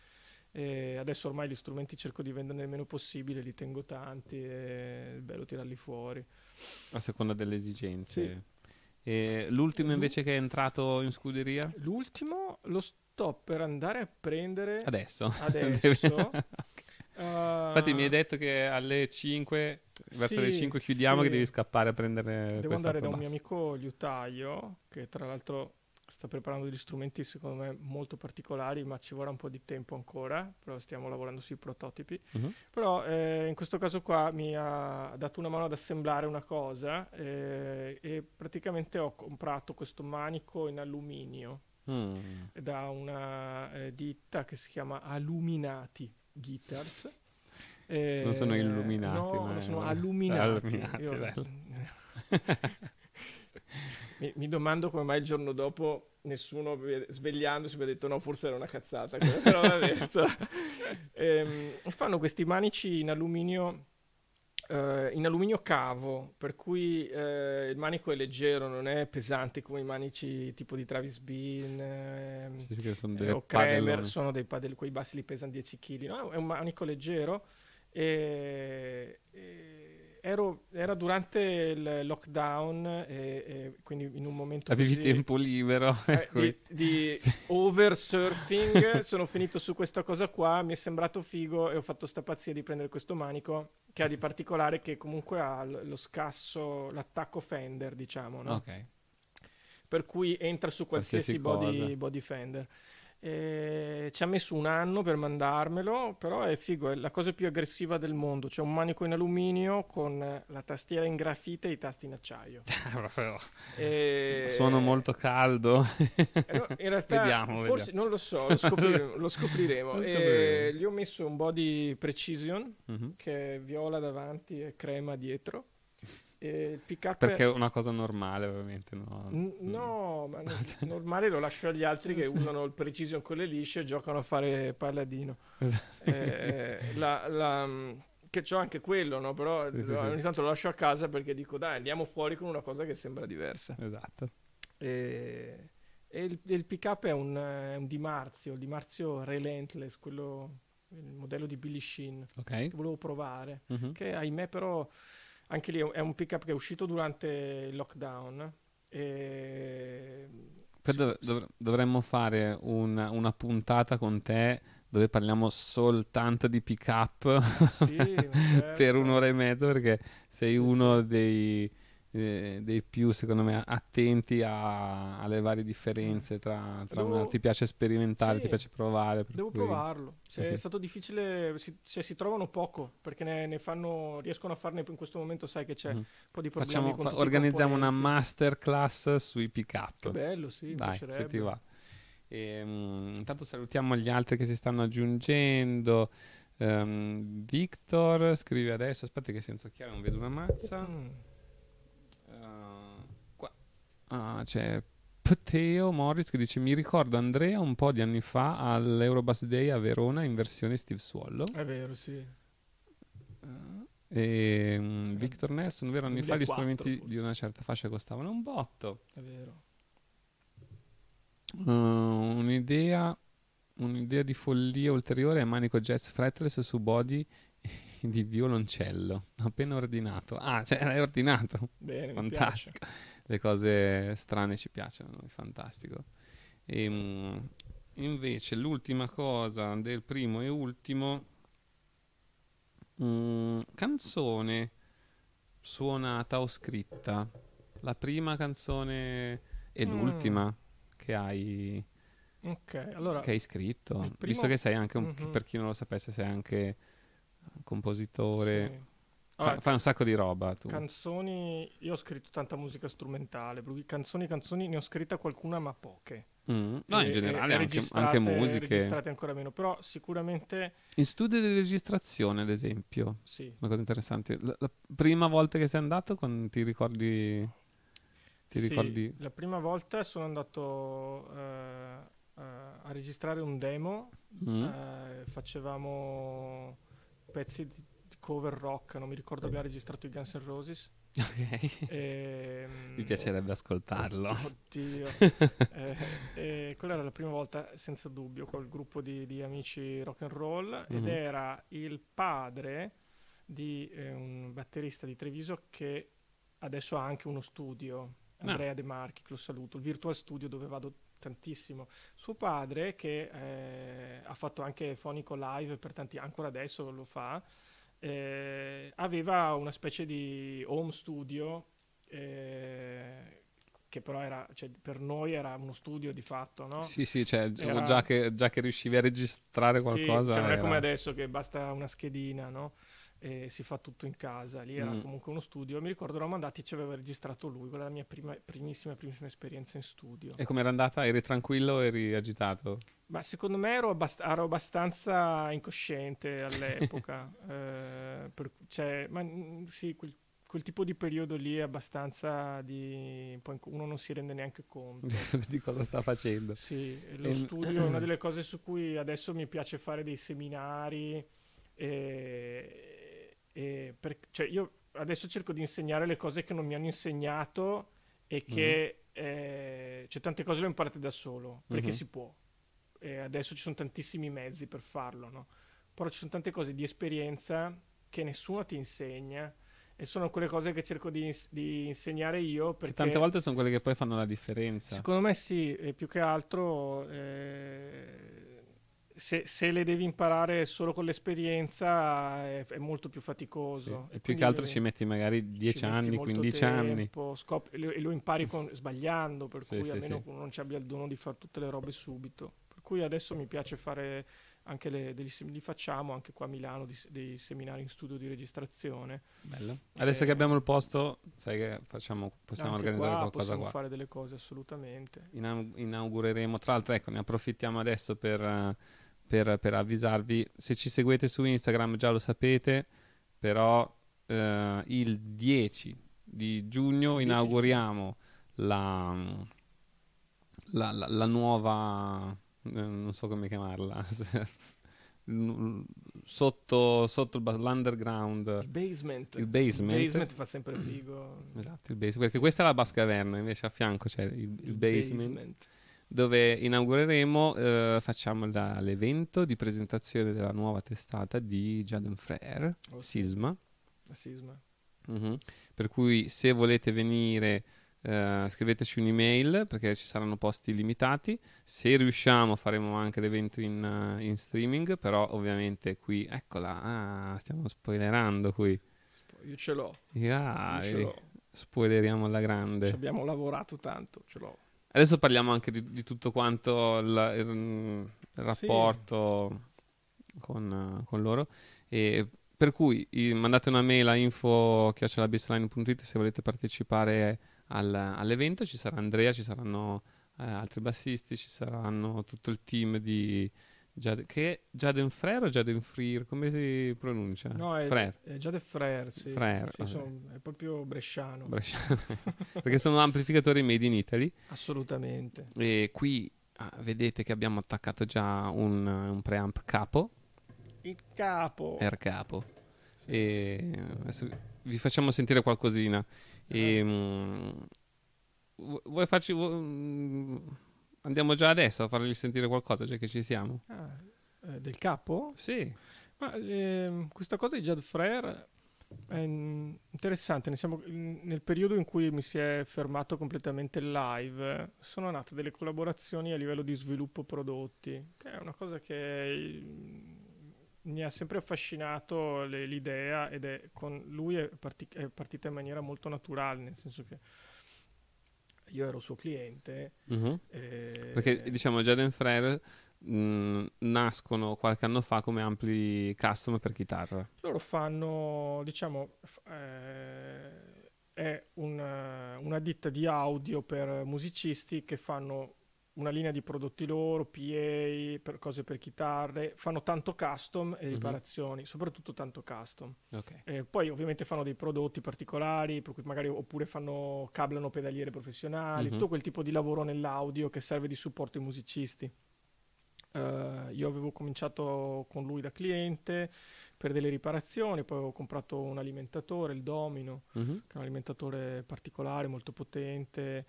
E adesso ormai gli strumenti cerco di venderne il meno possibile, li tengo tanti, è bello tirarli fuori. A seconda delle esigenze. Sì. L'ultimo L'u- invece che è entrato in scuderia? L'ultimo lo sto per andare a prendere Adesso. adesso. Infatti mi hai detto che alle 5, verso le Sì, 5 chiudiamo sì. che devi scappare a prendere Devo andare da un altro mio basso. amico liutaio che tra l'altro sta preparando degli strumenti secondo me molto particolari, ma ci vorrà un po' di tempo ancora, però stiamo lavorando sui prototipi. Mhm. Però eh, in questo caso qua mi ha dato una mano ad assemblare una cosa eh, e praticamente ho comprato questo manico in alluminio Mm. da una eh, ditta che si chiama Aluminati Guitars. Eh, Non sono illuminati, no, ma sono alluminati. alluminati, Io-. mi, mi domando come mai il giorno dopo nessuno ve- svegliandosi mi ha detto no, forse era una cazzata. Però vabbè, cioè, ehm, fanno questi manici in alluminio eh, in alluminio cavo, per cui eh, il manico è leggero, non è pesante come i manici tipo di Travis Bean ehm, Sì, sì, sono eh, o Kramer, sono dei padel, quei bassi li pesano 10 kg, no? è un manico leggero e, e ero- era durante il lockdown e, e quindi in un momento Avevi così, tempo libero. eh, cui- di, di oversurfing sono finito su questa cosa qua mi è sembrato figo e ho fatto sta pazzia di prendere questo manico che ha di particolare che comunque ha lo scasso l'attacco fender diciamo no? Ok. per cui entra su qualsiasi, Qualsiasi body, body fender E ci ha messo un anno per mandarmelo, però è figo, è la cosa più aggressiva del mondo. C'è un manico in alluminio con la tastiera in grafite e i tasti in acciaio. E- Suono molto caldo. Eh, no, in realtà, Vediamo, forse vediamo. non lo so, lo scopriremo. lo scopriremo. Lo scopriremo. gli ho messo un body precision Mhm. che è viola davanti e crema dietro. E il pick-up Perché è una cosa normale, ovviamente. No, N- No, ma no- normale lo lascio agli altri che usano il precision con le lisce e giocano a fare palladino. Eh, la, la- che c'ho anche quello, no? Però Sì, sì, ogni tanto lo lascio a casa perché dico dai andiamo fuori con una cosa che sembra diversa. Esatto. E, e il, il pick-up è un, è un Di Marzio, il Di Marzio Relentless, quello, il modello di Billy Sheen, Ok. che volevo provare, Mhm. che ahimè però anche lì è un- è un pick-up che è uscito durante il lockdown. E... Poi dov- dov- dovremmo fare una, una puntata con te dove parliamo soltanto di pick up Sì, certo. per un'ora e mezza perché sei Sì, uno Dei, eh, dei più secondo me attenti a- alle varie differenze tra, tra Devo- una ti piace sperimentare Sì. ti piace provare Devo cui- provarlo. Sì, è sì. stato difficile, si, cioè, si trovano poco perché ne, ne fanno, riescono a farne in questo momento, sai che c'è Mhm. un po' di problemi Facciamo, fa- organizziamo una masterclass sui pick up Che bello, sì, Dai, se ti va. Ehm, intanto salutiamo gli altri che si stanno aggiungendo. Ehm, Victor scrive adesso, aspetta che senza occhiale non vedo una mazza. Mm. Eh, qua Ah, c'è Pteo Morris che dice mi ricordo Andrea un po' di anni fa all'Eurobus Day a Verona in versione Steve Swallow. È vero, sì. E mm, Victor Nelson, vero, anni fa gli 2004 strumenti forse. di una certa fascia costavano un botto. È vero. Uh, un'idea, un'idea di follia ulteriore è manico jazz fretless su body di violoncello appena ordinato. Ah, cioè l'hai ordinato. Bene, fantastico. Le cose strane ci piacciono, noi, fantastico. Ehm, invece l'ultima cosa del primo e ultimo mm, canzone suonata o scritta. La prima canzone e Mm. l'ultima che hai Ok, allora che hai scritto, il visto primo- che sei anche un, Mhm. per chi non lo sapesse, sei anche compositore, Sì. Fa- Allora, fai un sacco di roba tu. Canzoni, io ho scritto tanta musica strumentale, per cui canzoni, canzoni ne ho scritta qualcuna ma poche. Mm. No, in E- generale e anche, anche musiche. Registrate ancora meno, però sicuramente In studio di registrazione, ad esempio, sì. una cosa interessante. La, la prima volta che sei andato, quando ti ricordi? Ti Sì, ricordi? La prima volta sono andato eh, eh, a registrare un demo, Mm. eh, facevamo pezzi di cover rock, non mi ricordo, abbiamo registrato i Guns N' Roses. Ok. Ehm, Mi piacerebbe ascoltarlo. Oddio. Eh, e quella era la prima volta, senza dubbio, col gruppo di, di amici rock and roll ed Mhm. era il padre di eh, un batterista di Treviso che adesso ha anche uno studio, Ah. Andrea De Marchi, che lo saluto, il Virtual Studio dove vado tantissimo. Suo padre che eh, ha fatto anche fonico live per tanti ancora adesso lo fa, eh, aveva una specie di home studio eh, che però era, cioè, per noi era uno studio di fatto, no? Sì, sì, cioè, Era- già, che, già che riuscivi a registrare Sì, qualcosa. cioè non è era- come adesso che basta una schedina, no? E si fa tutto in casa. Lì era Mm. comunque uno studio. Mi ricordo eravamo andati e ci aveva registrato lui. Quella è la mia prima, primissima, primissima esperienza in studio. E com'era andata? Eri tranquillo o eri agitato? Ma secondo me ero, abbast- ero abbastanza incosciente all'epoca. eh, per- cioè, ma, mm, sì, quel, quel tipo di periodo lì è abbastanza di... poi uno non si rende neanche conto. di cosa sta facendo? Sì, lo E- studio è una delle cose su cui adesso mi piace fare dei seminari. E, e per- cioè io adesso cerco di insegnare le cose che non mi hanno insegnato e che eh, cioè tante cose le ho imparate da solo perché Mhm. si può. E adesso ci sono tantissimi mezzi per farlo, no? Però ci sono tante cose di esperienza che nessuno ti insegna e sono quelle cose che cerco di, di insegnare io perché Tante volte sono quelle che poi fanno la differenza. Secondo me sì, più che altro eh, se, se le devi imparare solo con l'esperienza è, è molto più Sì. faticoso. E più che altro ci metti magari ci 10 metti anni, molto 15 anni. scop- e lo, e lo impari con- sbagliando, per Sì, cui sì, almeno non ci abbia il dono di fare tutte le robe subito. Per cui adesso mi piace fare anche le, degli, li facciamo anche qua a Milano di- dei seminari in studio di registrazione. Bello. Adesso Eh, che abbiamo il posto, sai che facciamo, possiamo organizzare qua qualcosa possiamo qua. fare delle cose assolutamente. Inau- inaugureremo, tra l'altro, ecco, ne approfittiamo adesso per, eh, per- per avvisarvi. Se ci seguete su Instagram già lo sapete, però eh, il 10 di giugno 10 inauguriamo la, la, la- la nuova, eh, non so come chiamarla, sotto, sotto il l'underground. Il basement. Il basement. Il basement fa sempre figo. Esatto, il basement, perché questa è la Basca Verna, invece a fianco c'è il, il basement, dove inaugureremo, eh, facciamo la- l'evento di presentazione della nuova testata di Jaden Frere, Oh, sì. Sisma. Sisma. Mhm. Per cui se volete venire eh, scriveteci un'email perché ci saranno posti limitati. Se riusciamo faremo anche l'evento in, eh, in streaming, però ovviamente qui, eccola, ah, stiamo spoilerando qui. Io ce l'ho. Ah, Io ce l'ho. spoileriamo alla grande. Ci abbiamo lavorato tanto, ce l'ho. Adesso parliamo anche di, di tutto quanto il, il- il rapporto con, eh, con loro. E per cui mandate una mail a info.it se volete partecipare al- all'evento. Ci sarà Andrea, ci saranno eh, altri bassisti, ci saranno tutto il team di Jade, che Jaden Frere o Jaden Freer? Come si pronuncia? No, è, Frere. è già De Frere, sì. Frere, Sì, sono- è proprio bresciano. Brescia- Perché sono amplificatori made in Italy. Assolutamente. E qui ah, vedete che abbiamo attaccato già un, un preamp capo, Il capo. Air capo. E adesso vi facciamo sentire qualcosina. E, mm, vu- vuoi farci. vu- mm, andiamo già adesso a fargli sentire qualcosa, già che ci siamo? Ah, eh, del capo? Sì. Ma ehm, questa cosa di Jad Frere è interessante. Ne siamo- nel periodo in cui mi si è fermato completamente live, sono nate delle collaborazioni a livello di sviluppo prodotti, che è una cosa che mm, mi ha sempre affascinato le- l'idea ed è con lui è, parti- è partita in maniera molto naturale, nel senso che io ero suo cliente. Mhm. e- Perché diciamo Jaden Frere mm, nascono qualche anno fa come ampli custom per chitarra. Loro fanno, diciamo, f- eh, è una, una ditta di audio per musicisti che fanno una linea di prodotti loro, PA, per cose per chitarre, fanno tanto custom e Mhm. riparazioni, soprattutto tanto custom. Ok. Eh, poi ovviamente fanno dei prodotti particolari, per cui magari oppure fanno cablano pedaliere professionali, Mhm. tutto quel tipo di lavoro nell'audio che serve di supporto ai musicisti. Eh, io avevo cominciato con lui da cliente per delle riparazioni, poi ho comprato un alimentatore, il Domino, Mhm. che è un alimentatore particolare, molto potente.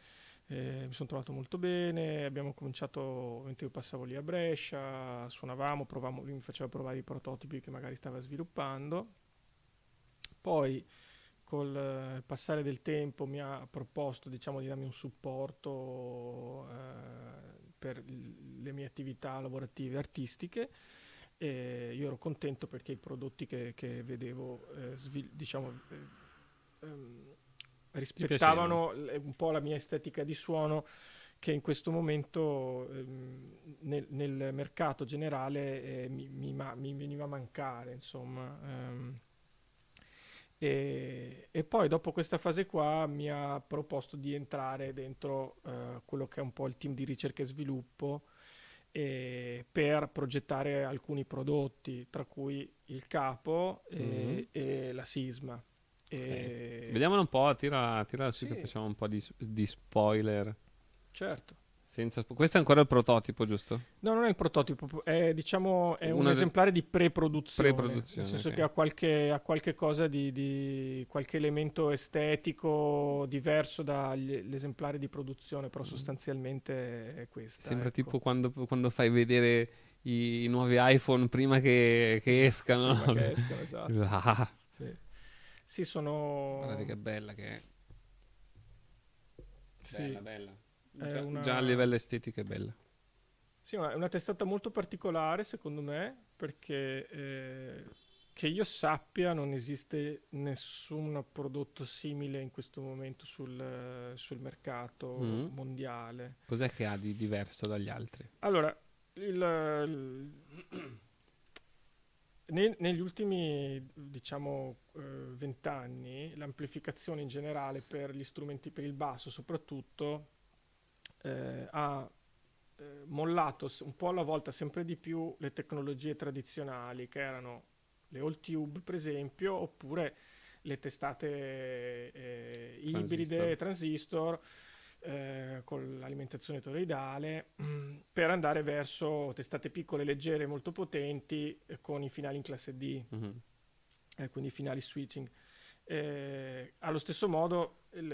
Eh, mi sono trovato molto bene. Abbiamo cominciato, ovviamente io passavo lì a Brescia, suonavamo, provavamo, lui mi faceva provare i prototipi che magari stava sviluppando. Poi col eh, passare del tempo mi ha proposto diciamo, di darmi un supporto eh, per le mie attività lavorative artistiche e io ero contento perché i prodotti che, che vedevo eh, svil- diciamo, eh, ehm, rispettavano un po' la mia estetica di suono che in questo momento ehm, nel, nel mercato generale eh, mi, mi ma- mi veniva a mancare insomma ehm. E, e poi dopo questa fase qua mi ha proposto di entrare dentro eh, quello che è un po' il team di ricerca e sviluppo e per progettare alcuni prodotti, tra cui il capo e, Mhm. e la Sisma. E- Vediamolo un po', tira, tira su Sì. che facciamo un po' di, di spoiler. Certo. Senza, questo è ancora il prototipo, giusto? No, non è il prototipo, è, diciamo, è un de- esemplare di pre-produzione. Pre-produzione, Nel senso ok. che ha qualche, ha qualche cosa di, di- qualche elemento estetico diverso dall'esemplare di produzione, però sostanzialmente è questa. Mm. Sembra ecco. tipo quando, quando fai vedere i, i nuovi iPhone prima che, che escano. Prima che escano, esatto. Ah, Sì. Sono... guardate che bella che è. Sì. Bella, bella. Già, una- già a livello estetico è bella. Sì, ma è una testata molto particolare secondo me perché eh, che io sappia non esiste nessun prodotto simile in questo momento sul, sul mercato Mm. mondiale. Cos'è che ha di diverso dagli altri? Allora, il, il, ne, negli ultimi diciamo vent'anni l'amplificazione in generale per gli strumenti per il basso soprattutto eh, ha eh, mollato un po' alla volta sempre di più le tecnologie tradizionali che erano le old tube per esempio oppure le testate eh, ibride transistor eh, con l'alimentazione toroidale per andare verso testate piccole, leggere, molto potenti eh, con i finali in classe D, mm-hmm. eh, quindi finali switching. Eh, allo stesso modo il,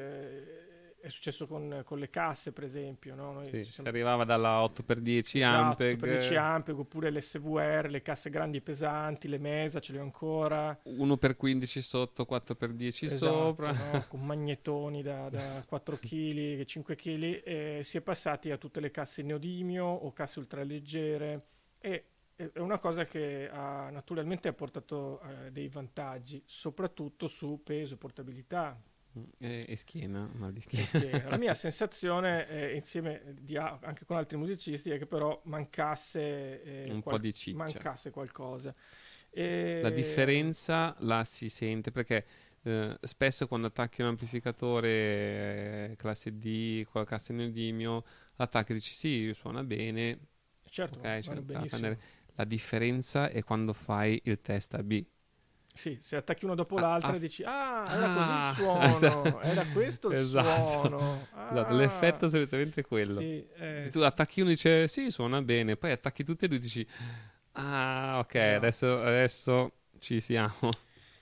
è successo con, con, le casse, per esempio. No? Sì. Si arrivava dalla 8x10 esatto, Ampeg. 8x10 Ampeg, oppure l'SVR, le casse grandi e pesanti, le Mesa, ce le ho ancora. 1x15 sotto, 4x10 esatto, sopra. No? con magnetoni da, da 4 kg, 5 kg. E si è passati a tutte le casse neodimio o casse ultraleggere. E è una cosa che ha, naturalmente ha portato eh, dei vantaggi, soprattutto su peso e portabilità e, e schiena, mal di schiena. schiena. La mia sensazione, eh, insieme di, anche con altri musicisti, è che però mancasse, eh, un qual- po' di ciccia. mancasse qualcosa. E... La differenza la si sente perché eh, spesso quando attacchi un amplificatore eh, classe D con la cassa neodimio, attacchi e dici sì, suona bene. Certo, okay, cioè, la differenza è quando fai il test a B sì, se attacchi uno dopo ah, l'altro e dici, ah, era così il ah, suono, esatto. era questo il esatto. suono. Ah. L'effetto è solitamente quello. Sì, eh, tu sì. attacchi uno e dice, sì, suona bene, poi attacchi tutti e due dici, ah, ok, esatto. adesso, adesso ci siamo.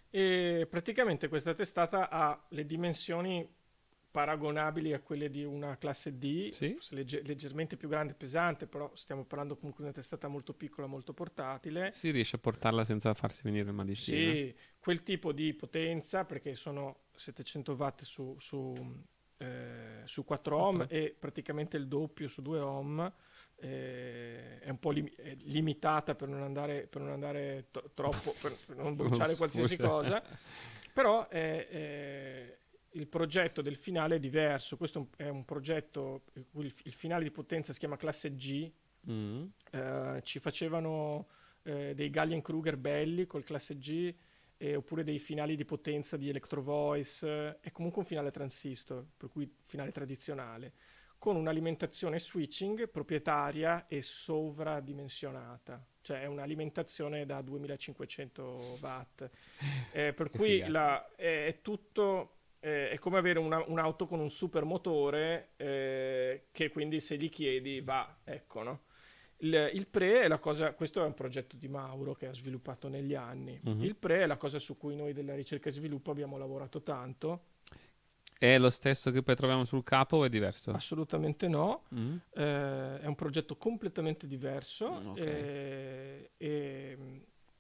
E praticamente questa testata ha le dimensioni paragonabili a quelle di una classe D, sì. legge- leggermente più grande e pesante, però stiamo parlando comunque di una testata molto piccola, molto portatile. Si riesce a portarla senza farsi venire il mal di schiena? Sì, quel tipo di potenza, perché sono 700 watt su, su, eh, su 4 ohm e praticamente il doppio su 2 ohm. Eh, è un po' lim- è limitata per non andare, per non andare to- troppo, per, per non bruciare qualsiasi cosa, però è, è il progetto del finale è diverso. Questo è un progetto, il, il finale di potenza si chiama classe G. Mm. Eh, ci facevano eh, dei Gallen-Kruger belli col classe G, eh, oppure dei finali di potenza di Electro Voice. è comunque un finale transistor, per cui finale tradizionale, con un'alimentazione switching proprietaria e sovradimensionata. Cioè è un'alimentazione da 2500 watt. Eh, per cui la, è, è tutto eh, è come avere una, un'auto con un super motore eh, che quindi se gli chiedi va, ecco, no? Il, il, pre è la cosa, questo è un progetto di Mauro che ha sviluppato negli anni. Mm-hmm. Il pre è la cosa su cui noi della ricerca e sviluppo abbiamo lavorato tanto. È lo stesso che poi troviamo sul capo o è diverso? Assolutamente no, mm-hmm. eh, è un progetto completamente diverso mm, okay. e, e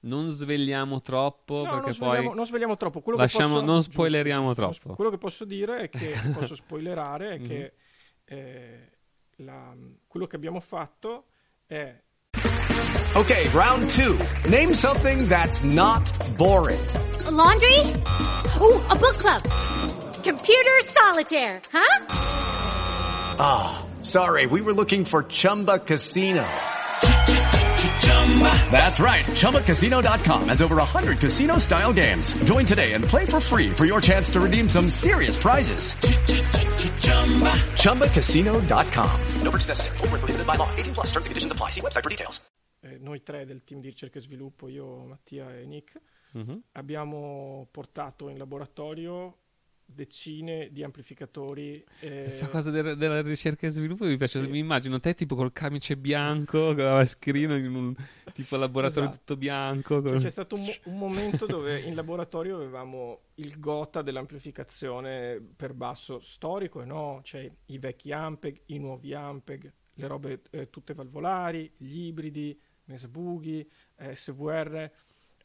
non svegliamo troppo no, perché non svegliamo, poi non svegliamo troppo. Quello lasciamo, posso, non spoileriamo giusto, troppo. quello che posso dire è che posso spoilerare è mm-hmm. che eh, la, quello che abbiamo fatto è ok round 2 name something that's not boring. A laundry? Oh a book club. Computer solitaire huh? Ah oh, sorry we were looking for chumba casino That's right. ChumbaCasino.com has over 100 casino style games. Join today and play for free for your chance to redeem some serious prizes. ChumbaCasino.com. No purchase necessary. Full prohibited by law. 18 plus terms and conditions apply. See website for details. Eh, noi tre del team di ricerca e sviluppo, io, Mattia e Nick, mm-hmm. abbiamo portato in laboratorio decine di amplificatori. Eh... Questa cosa de- della ricerca e sviluppo mi piace. Sì. Mi immagino te tipo col camice bianco, con la mascherina in un tipo laboratorio esatto. tutto bianco. Con... Cioè, c'è stato un, mo- un, momento dove in laboratorio avevamo il gota dell'amplificazione per basso storico e no, cioè i vecchi Ampeg, i nuovi Ampeg, le robe eh, tutte valvolari, gli ibridi, Mesa Boogie, eh, SVR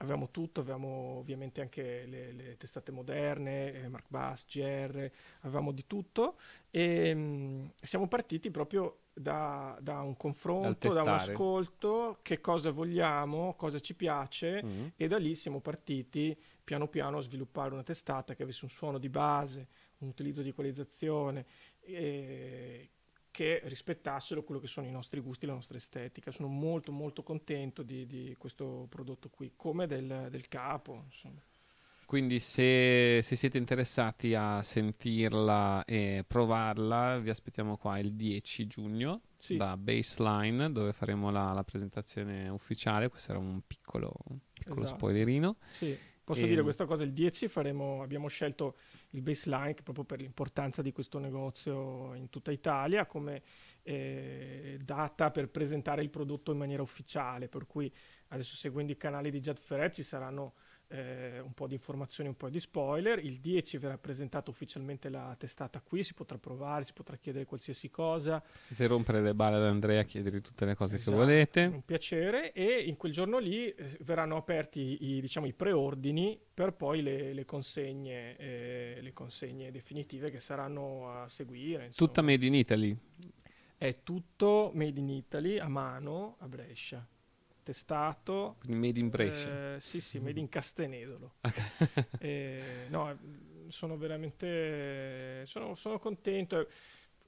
avevamo tutto, avevamo ovviamente anche le, le testate moderne, eh, Mark Bass, GR, avevamo di tutto e mh, mm, siamo partiti proprio da, da un confronto, da un ascolto, che cosa vogliamo, cosa ci piace mm-hmm. e da lì siamo partiti piano piano a sviluppare una testata che avesse un suono di base, un utilizzo di equalizzazione, e che rispettassero quello che sono i nostri gusti, la nostra estetica. Sono molto molto contento di, di questo prodotto qui, come del, del capo. Insomma. Quindi se, se, siete interessati a sentirla e provarla, vi aspettiamo qua il 10 giugno sì. da Baseline, dove faremo la, la, presentazione ufficiale. Questo era un piccolo, piccolo esatto. spoilerino. Sì. Posso e... dire questa cosa, il 10 faremo, abbiamo scelto il baseline proprio per l'importanza di questo negozio in tutta Italia come eh, data per presentare il prodotto in maniera ufficiale, per cui adesso seguendo i canali di Jet Ferret ci saranno eh, un po' di informazioni, un po' di spoiler. Il 10 verrà presentata ufficialmente la testata qui, si potrà provare, si potrà chiedere qualsiasi cosa. Potete rompere le balle ad Andrea, chiedere tutte le cose esatto, che volete. Un piacere e in quel giorno lì eh, verranno aperti i, diciamo, i preordini per poi le, le, consegne, eh, le consegne definitive che saranno a seguire. Insomma. Tutta made in Italy. È tutto made in Italy a mano a Brescia testato. Quindi made in Brescia? Eh, sì, sì, made in Castenedolo. eh, no, sono veramente sono, sono, contento.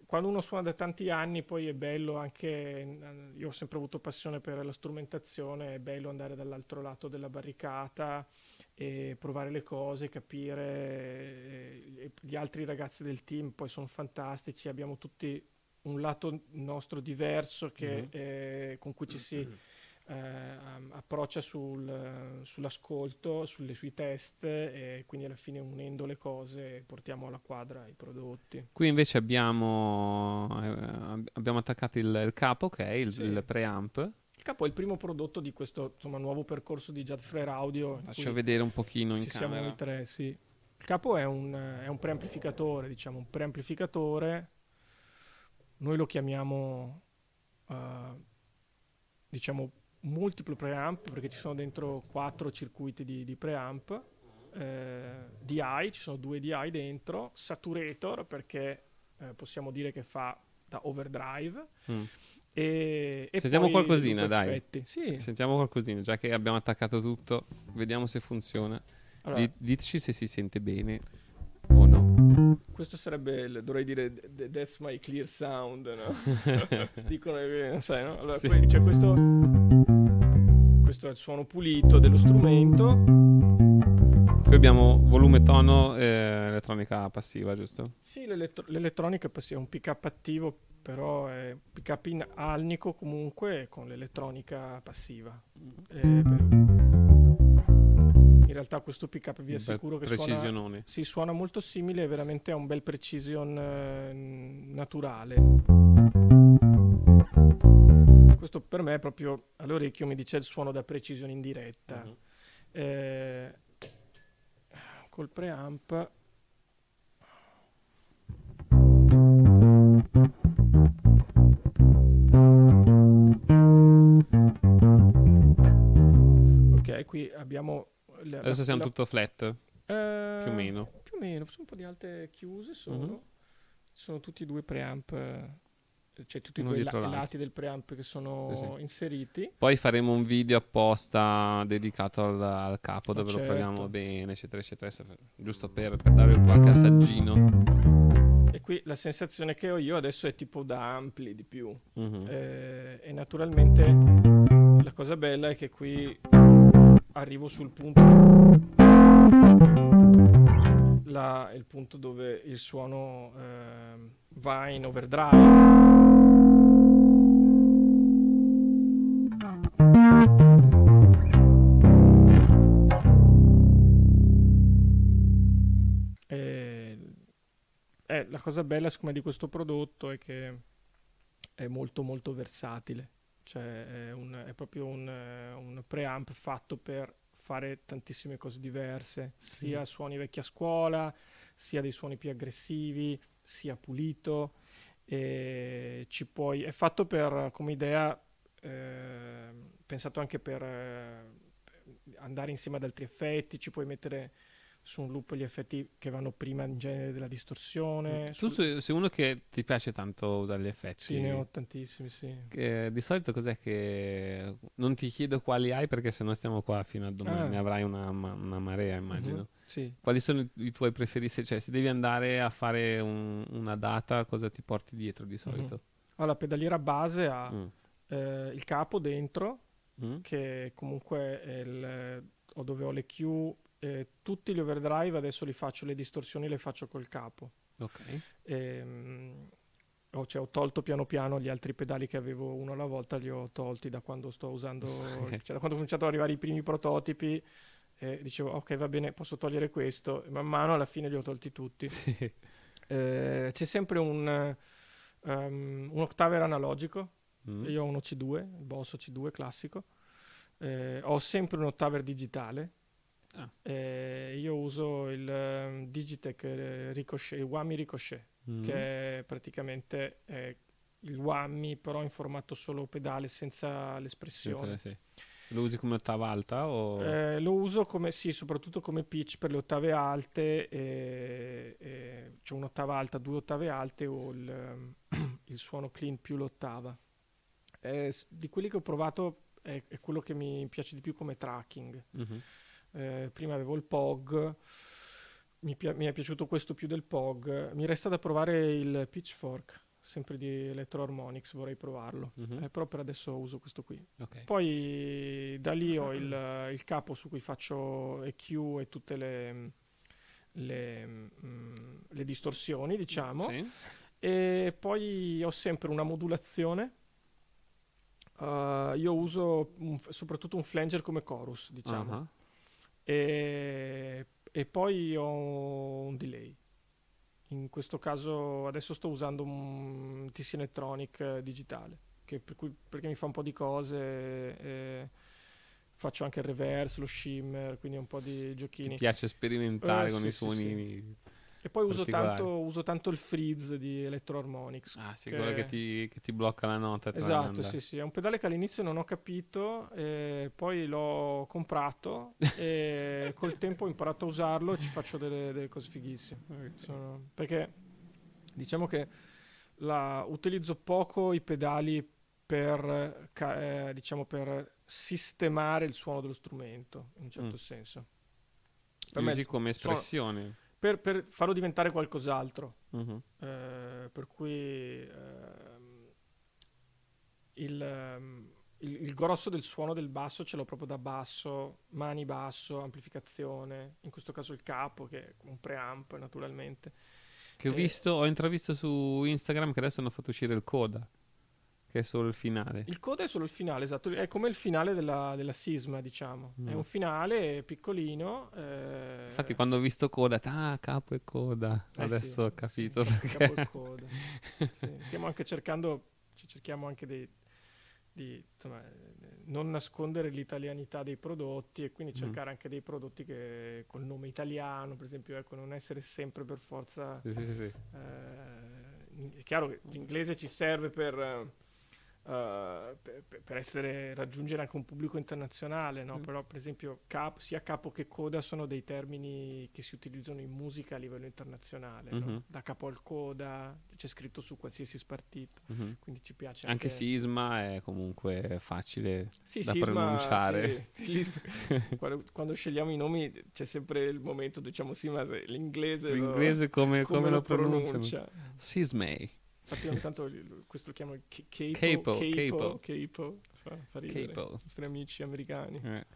Quando uno suona da tanti anni, poi è bello anche. Io ho sempre avuto passione per la strumentazione, è bello andare dall'altro lato della barricata e provare le cose, capire. Eh, gli altri ragazzi del team poi sono fantastici, abbiamo tutti un lato nostro diverso che, mm-hmm. eh, con cui ci si eh, approccia sul, sull'ascolto, sulle sui test e quindi alla fine unendo le cose portiamo alla quadra i prodotti. Qui invece abbiamo, eh, abbiamo attaccato il, il, capo, ok, il, sì. il preamp. Il capo è il primo prodotto di questo insomma, nuovo percorso di Flare Audio. Faccio vedere un pochino in ci camera. siamo noi tre, sì. Il capo è un, è un preamplificatore, diciamo, un preamplificatore. Noi lo chiamiamo, uh, diciamo, multiplo preamp perché ci sono dentro quattro circuiti di, di preamp, eh, DI, ci sono due DI dentro, saturator perché eh, possiamo dire che fa da overdrive. Mm. E, e sentiamo qualcosina, dai. Sì. Sentiamo qualcosina, già che abbiamo attaccato tutto, vediamo se funziona. Allora, diteci se si sente bene o no. Questo sarebbe, il, dovrei dire, that's my clear sound, no? Dicono, sai, no? Allora, sì. c'è questo questo è il suono pulito dello strumento. Qui abbiamo volume tono e elettronica passiva, giusto? Sì, l'elettro- l'elettronica passiva è un pick up attivo, però è pick up in alnico comunque con l'elettronica passiva. Eh, in realtà questo pick up vi assicuro che suona, sì, suona molto simile, veramente ha un bel precision eh, naturale questo per me è proprio all'orecchio mi dice il suono da precisione in diretta. Uh-huh. Eh, col preamp Ok, qui abbiamo la, Adesso siamo la, tutto flat. Eh, più o meno. Più o meno, sono un po' di alte chiuse sono. Uh-huh. Sono tutti e due preamp cioè tutti Uno quei la- lati del preamp che sono sì, sì. inseriti. Poi faremo un video apposta dedicato al, al capo dove certo. lo proviamo bene, eccetera, eccetera, giusto per, per dare qualche assaggino. E qui la sensazione che ho io adesso è tipo da ampli di più. Mm-hmm. Eh, e naturalmente la cosa bella è che qui arrivo sul punto la, il punto dove il suono eh, va in overdrive. Eh, la cosa bella secondo me di questo prodotto è che è molto molto versatile, cioè è, un, è proprio un, un preamp fatto per fare tantissime cose diverse, sì. sia suoni vecchia scuola, sia dei suoni più aggressivi, sia pulito. Puoi, è fatto per, come idea, eh, pensato anche per eh, andare insieme ad altri effetti, ci puoi mettere su un loop gli effetti che vanno prima in genere della distorsione. Tu su... sei uno che ti piace tanto usare gli effetti. Sì, ne ho tantissimi, sì. Che, di solito cos'è che... Non ti chiedo quali hai perché sennò stiamo qua fino a domani, ah. ne avrai una, una marea immagino. Uh-huh. Sì. Quali sono i tuoi preferiti? Cioè se devi andare a fare un, una data cosa ti porti dietro di solito? Uh-huh. Allora, la pedaliera base ha Mm. eh, il capo dentro, Mm. che comunque è il, o dove ho le Q, eh, tutti gli overdrive adesso li faccio, le distorsioni le faccio col capo. Ok. Ehm, ho, cioè, ho tolto piano piano gli altri pedali che avevo uno alla volta, li ho tolti da quando sto usando, cioè da quando ho cominciato ad arrivare i primi prototipi. eh, dicevo, ok, va bene, posso togliere questo. Man mano alla fine li ho tolti tutti. Eh, c'è sempre un, um, un octaver analogico. Mm. Io ho un OC2, il Boss OC2 classico. Eh, ho sempre un octaver digitale. Ah. Eh, io uso il ehm, Digitech eh, Ricochet, il Whammy Ricochet, Mm. che è praticamente eh, il Whammy però in formato solo pedale senza l'espressione. Senza- sì. Lo usi come ottava alta o... Eh, lo uso come, sì, soprattutto come pitch per le ottave alte, c'è un'ottava alta, due ottave alte o il, ehm, il suono clean più l'ottava. Eh, di quelli che ho provato è, è quello che mi piace di più come tracking. Mhm. Eh, prima avevo il POG, mi, pia- mi è piaciuto questo più del POG. Mi resta da provare il Pitchfork, sempre di Electro Harmonix, vorrei provarlo. Mhm. Eh, però per adesso uso questo qui. Ok. Poi da lì ho il, il capo su cui faccio EQ e tutte le, le, mm, le distorsioni, diciamo. Sì. E poi ho sempre una modulazione. Uh, io uso un- soprattutto un flanger come chorus, diciamo. Ah. E, e poi ho un delay. In questo caso adesso sto usando un TC Electronic eh, digitale, che per cui- perché mi fa un po' di cose, e faccio anche il reverse, lo shimmer, quindi un po' di Ti giochini. piace sperimentare Eh, con sì, i sì, suoni E poi uso tanto, uso tanto il freeze di Electro Harmonix. Ah, sì, quello che ti, che ti blocca la nota. Esatto, sì, sì, è un pedale che all'inizio non ho capito, eh, poi l'ho comprato e col tempo ho imparato a usarlo e ci faccio delle, delle cose fighissime. Sono- perché diciamo che la- utilizzo poco i pedali per, eh, diciamo, per sistemare il suono dello strumento, in un certo Mm. senso. Li usi come suono- espressione. Per, per farlo diventare qualcos'altro. Mhm. Eh, per cui ehm, il, ehm, il- il grosso del suono del basso ce l'ho proprio da basso, mani basso, amplificazione, in questo caso il capo che è un preamp naturalmente. Che ho Eh, visto, ho intravisto su Instagram che adesso hanno fatto uscire il coda, che è solo il finale. Il coda è solo il finale, esatto, è come il finale della, della Sisma, diciamo. È Mm. un finale piccolino. eh, Infatti quando ho visto coda, ah, capo e coda, Eh adesso sì, ho capito sì, capo e coda. Sì, Stiamo anche cercando, ci cerchiamo anche di, di, insomma, non nascondere l'italianità dei prodotti e quindi Mm. cercare anche dei prodotti che col nome italiano, per esempio, ecco, non essere sempre per forza. Sì, sì, sì. eh, è chiaro che l'inglese ci serve per. Eh, per, per- essere raggiungere anche un pubblico internazionale, no? Mm. però per esempio cap- sia capo che coda sono dei termini che si utilizzano in musica a livello internazionale, no? Mhm. da capo al coda c'è scritto su qualsiasi spartito, Mhm. quindi ci piace Anche anche, sisma è comunque facile Sì, da sisma, pronunciare. sì. Quando, quando scegliamo i nomi c'è sempre il momento diciamo sì ma se l'inglese lo- L'inglese come, come lo pronunciano? pronuncia? Sismay. Infatti ogni tanto questo lo chiamo c- capo, Capo, capo, fa, fa ridere. Capo. I nostri amici americani. Eh.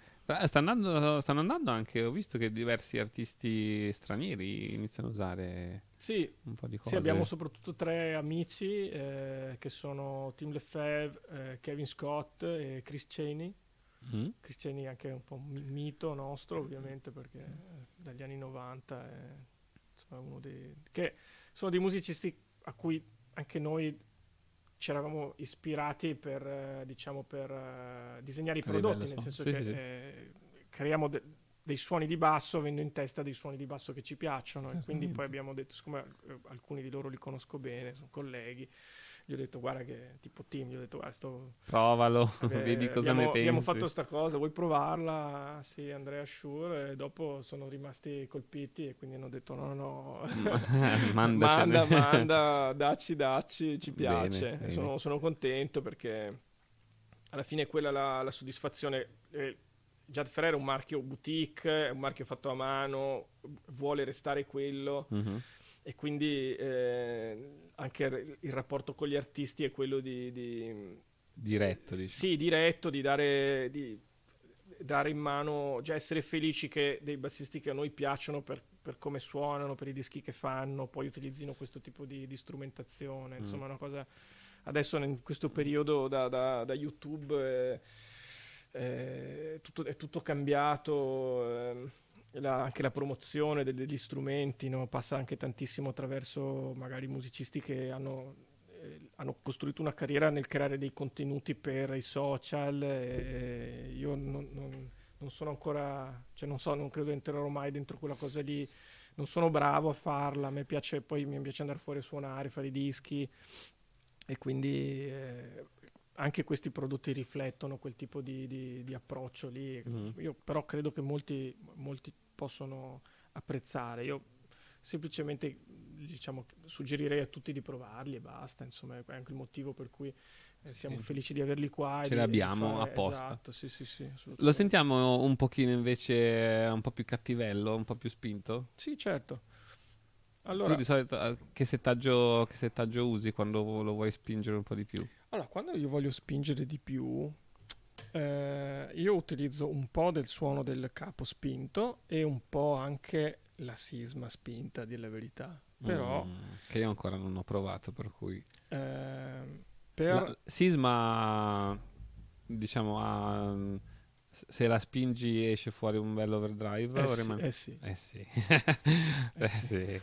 Sta andando- stanno andando anche, ho visto che diversi artisti stranieri iniziano a usare Sì, un po' di cose. sì, abbiamo soprattutto tre amici eh, che sono Tim Lefebvre, eh, Kevin Scott e Chris Cheney. Mm? Chris Cheney è anche un po' un mi- mito nostro ovviamente perché eh, dagli anni 90 è insomma, uno dei... che sono dei musicisti a cui anche noi ci eravamo ispirati per, eh, diciamo, per eh, disegnare i prodotti, nel senso Sì, che sì, eh, creiamo de- dei suoni di basso avendo in testa dei suoni di basso che ci piacciono e quindi poi abbiamo detto, siccome eh, alcuni di loro li conosco bene, sono colleghi, gli ho detto guarda che tipo Tim, gli ho detto guarda sto Provalo, eh, vedi cosa abbiamo, ne pensi. abbiamo fatto sta cosa, vuoi provarla? Sì, Andrea Shure. E dopo sono rimasti colpiti e quindi hanno detto: no, no, Mandacene. manda, manda, dacci, dacci, ci Bene, piace. bene. Sono, sono contento perché alla fine è quella la, la soddisfazione. Eh, Jad Ferrer è un marchio boutique, è un marchio fatto a mano, vuole restare quello. Mhm. E quindi eh, anche il- rapporto con gli artisti è quello di, di- Diretto, dici. sì, diretto, di dare, di dare in mano, già essere felici che dei bassisti che a noi piacciono per, per come suonano, per i dischi che fanno, poi utilizzino questo tipo di, di strumentazione. Insomma, è una cosa. Adesso in questo periodo da, da- da YouTube eh, eh, tutto- è tutto cambiato. ehm, la- anche la promozione de- degli strumenti no? passa anche tantissimo attraverso magari musicisti che hanno eh, hanno costruito una carriera nel creare dei contenuti per i social. e io non, non- non sono ancora, cioè non so, non credo entrerò mai dentro quella cosa lì. Non sono bravo a farla. A me piace, poi mi piace andare fuori a suonare, fare i dischi. E quindi eh, anche questi prodotti riflettono quel tipo di, di- di approccio lì. Mhm. Io però credo che molti, molti possono apprezzare. Io semplicemente diciamo, suggerirei a tutti di provarli e basta. Insomma, è anche il motivo per cui eh, siamo Sì. felici di averli qua. Ce li abbiamo fare- apposta. Esatto, sì, sì, sì, Lo sentiamo un pochino invece un po' più cattivello, un po' più spinto? Sì, certo. Allora, tu di solito eh, che settaggio, che settaggio usi quando lo vuoi spingere un po' di più? Allora, quando io voglio spingere di più, eh, io utilizzo un po' del suono del capo spinto e un po' anche la sisma spinta, dire la verità. Però, Mm, che io ancora non ho provato, per cui... ehm, per... La- Sisma, diciamo, ha- se la spingi esce fuori un bel overdrive Eh sì, rimane- eh sì. Eh sì. Eh Eh sì.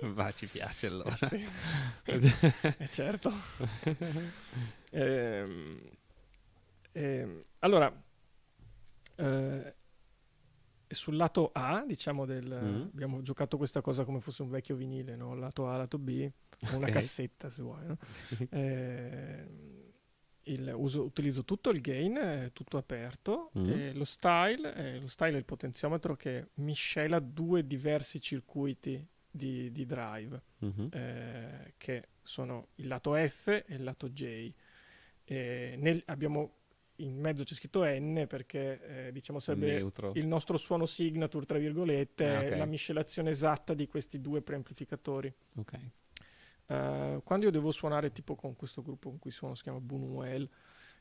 Va, ci piace allora. Eh sì. Eh certo. Ehm, ehm, allora, eh, sul lato A, diciamo, del, Mm. abbiamo giocato questa cosa come fosse un vecchio vinile, no? Lato A, lato B, una cassetta se vuoi. no? Sì. Ehm, il uso- utilizzo tutto il gain, è tutto aperto, Mm. lo style, eh, lo style è il potenziometro che miscela due diversi circuiti di, di drive Mhm. eh, che sono il lato F e il lato J. Nel- abbiamo in mezzo c'è scritto N perché eh, diciamo sarebbe Neutro. il nostro suono signature, tra virgolette, Ah, è ok. la miscelazione esatta di questi due preamplificatori. Ok. Eh, quando io devo suonare tipo con questo gruppo con cui suono, si chiama Bunuel,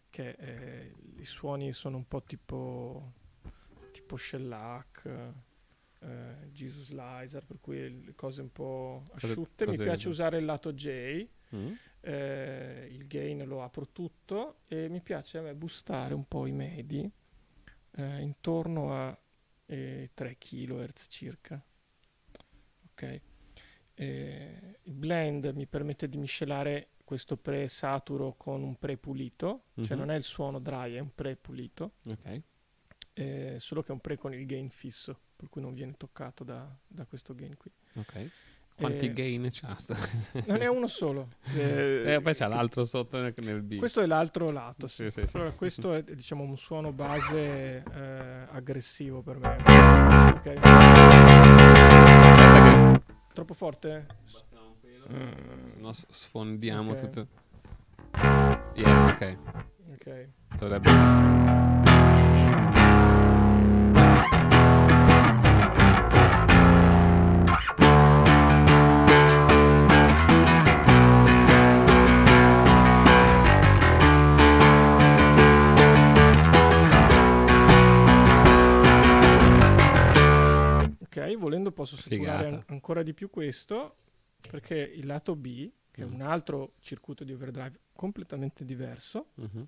che eh, i suoni sono un po' tipo, tipo shellac, eh, Jesus Lizer, per cui le cose un po' Cose- asciutte. Mi cose- piace usare il lato J, Mm. eh, il gain lo apro tutto e mi piace a me boostare un po' i medi eh, intorno a eh, 3 kHz circa. Ok. Eh, il blend mi permette di miscelare questo pre-saturo con un pre-pulito, cioè Mhm. non è il suono dry, è un pre-pulito, Ok. eh, solo che è un pre con il gain fisso, per cui non viene toccato da, da questo gain qui. Ok. Quanti Eh, gain c'ha? Non è uno solo. Eh, Eh, poi c'è l'altro sotto nel, nel B. Questo è l'altro lato. Sì, Sì, sì. Allora, questo è diciamo un suono base eh, aggressivo per me. Ok. Troppo forte? Mm, no sfondiamo Ok. tutto. Yeah, ok. ok. Dovrebbe... Ok, volendo posso saturare an- ancora di più questo perché il lato B, che è Mm. un altro circuito di overdrive completamente diverso, Mhm.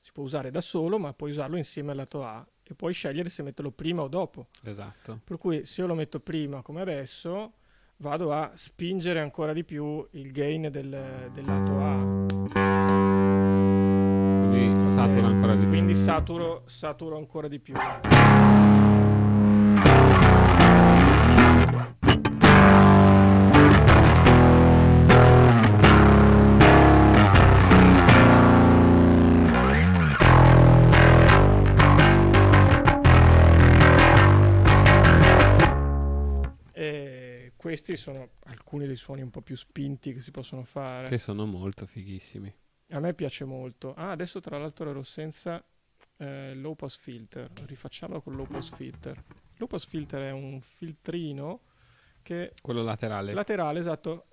si può usare da solo, ma puoi usarlo insieme al lato A e puoi scegliere se metterlo prima o dopo. Esatto. Per cui se io lo metto prima come adesso, vado a spingere ancora di più il gain del, del lato A. Quindi Ok? satura ancora di più. Quindi saturo, saturo ancora di più. Questi sono alcuni dei suoni un po' più spinti che si possono fare. Che sono molto fighissimi. A me piace molto. Ah, adesso tra l'altro ero senza eh, low pass filter. Rifacciamolo con low pass filter. Low pass filter è un filtrino che Quello laterale. laterale, esatto,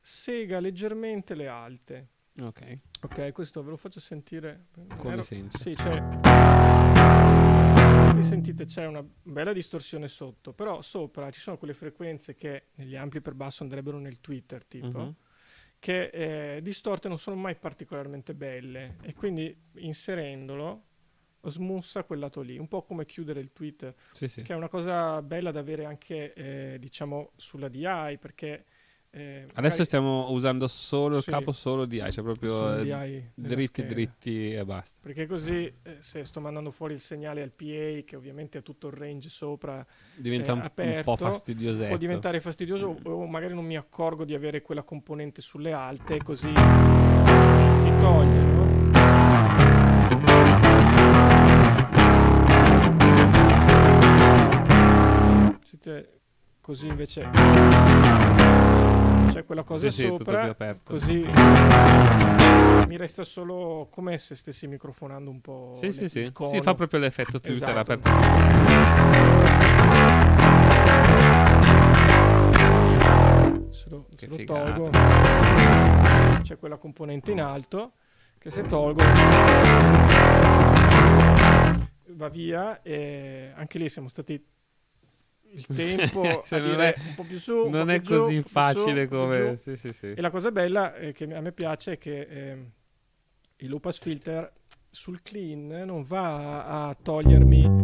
sega leggermente le alte. ok. Ok, questo ve lo faccio sentire. Come Ero- senti? Sì, c'è. Qui sentite c'è una bella distorsione sotto, però sopra ci sono quelle frequenze che negli ampli per basso andrebbero nel Twitter, tipo, Mhm. che eh, distorte non sono mai particolarmente belle e quindi inserendolo smussa quel lato lì, un po' come chiudere il Twitter, Sì, sì. che è una cosa bella da avere anche, eh, diciamo, sulla DI, perché... eh, Adesso magari- stiamo usando solo il Sì. capo solo di cioè proprio eh, dritti dritti e basta. Perché così eh, se sto mandando fuori il segnale al PA, che ovviamente ha tutto il range sopra, Diventa eh, un- un aperto, po' fastidiosetto. Può diventare fastidioso o magari non mi accorgo di avere quella componente sulle alte, così si toglie, no? Siete- Così invece c'è quella cosa Sì, sì, sopra, aperto. così mi resta solo come se stessi microfonando un po'. Sì, sì, sì. cono. Sì, fa proprio l'effetto Twitter Esatto. aperto. Se lo, se lo tolgo, c'è quella componente in alto che se tolgo va via e anche lì siamo stati il tempo Se a non dire è- un po' più su, non è giù, così facile su, come- sì, sì, sì. E la cosa bella eh, che a me piace è che ehm, il low pass filter sul clean non va a, a togliermi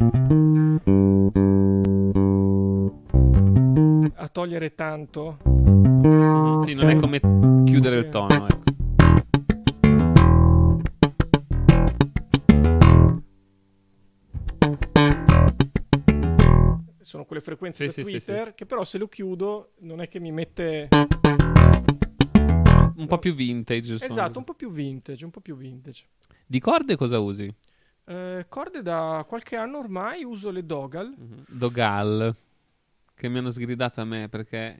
a togliere tanto Sì, non è come chiudere il tono, ecco. Sono quelle frequenze Sì, da sì, sì, Twitter che però se lo chiudo non è che mi mette Un po' più vintage. sono. esatto un po' più vintage un po' più vintage Di corde cosa usi? Eh, corde da qualche anno ormai uso le Dogal Dogal. Che mi hanno sgridato a me perché...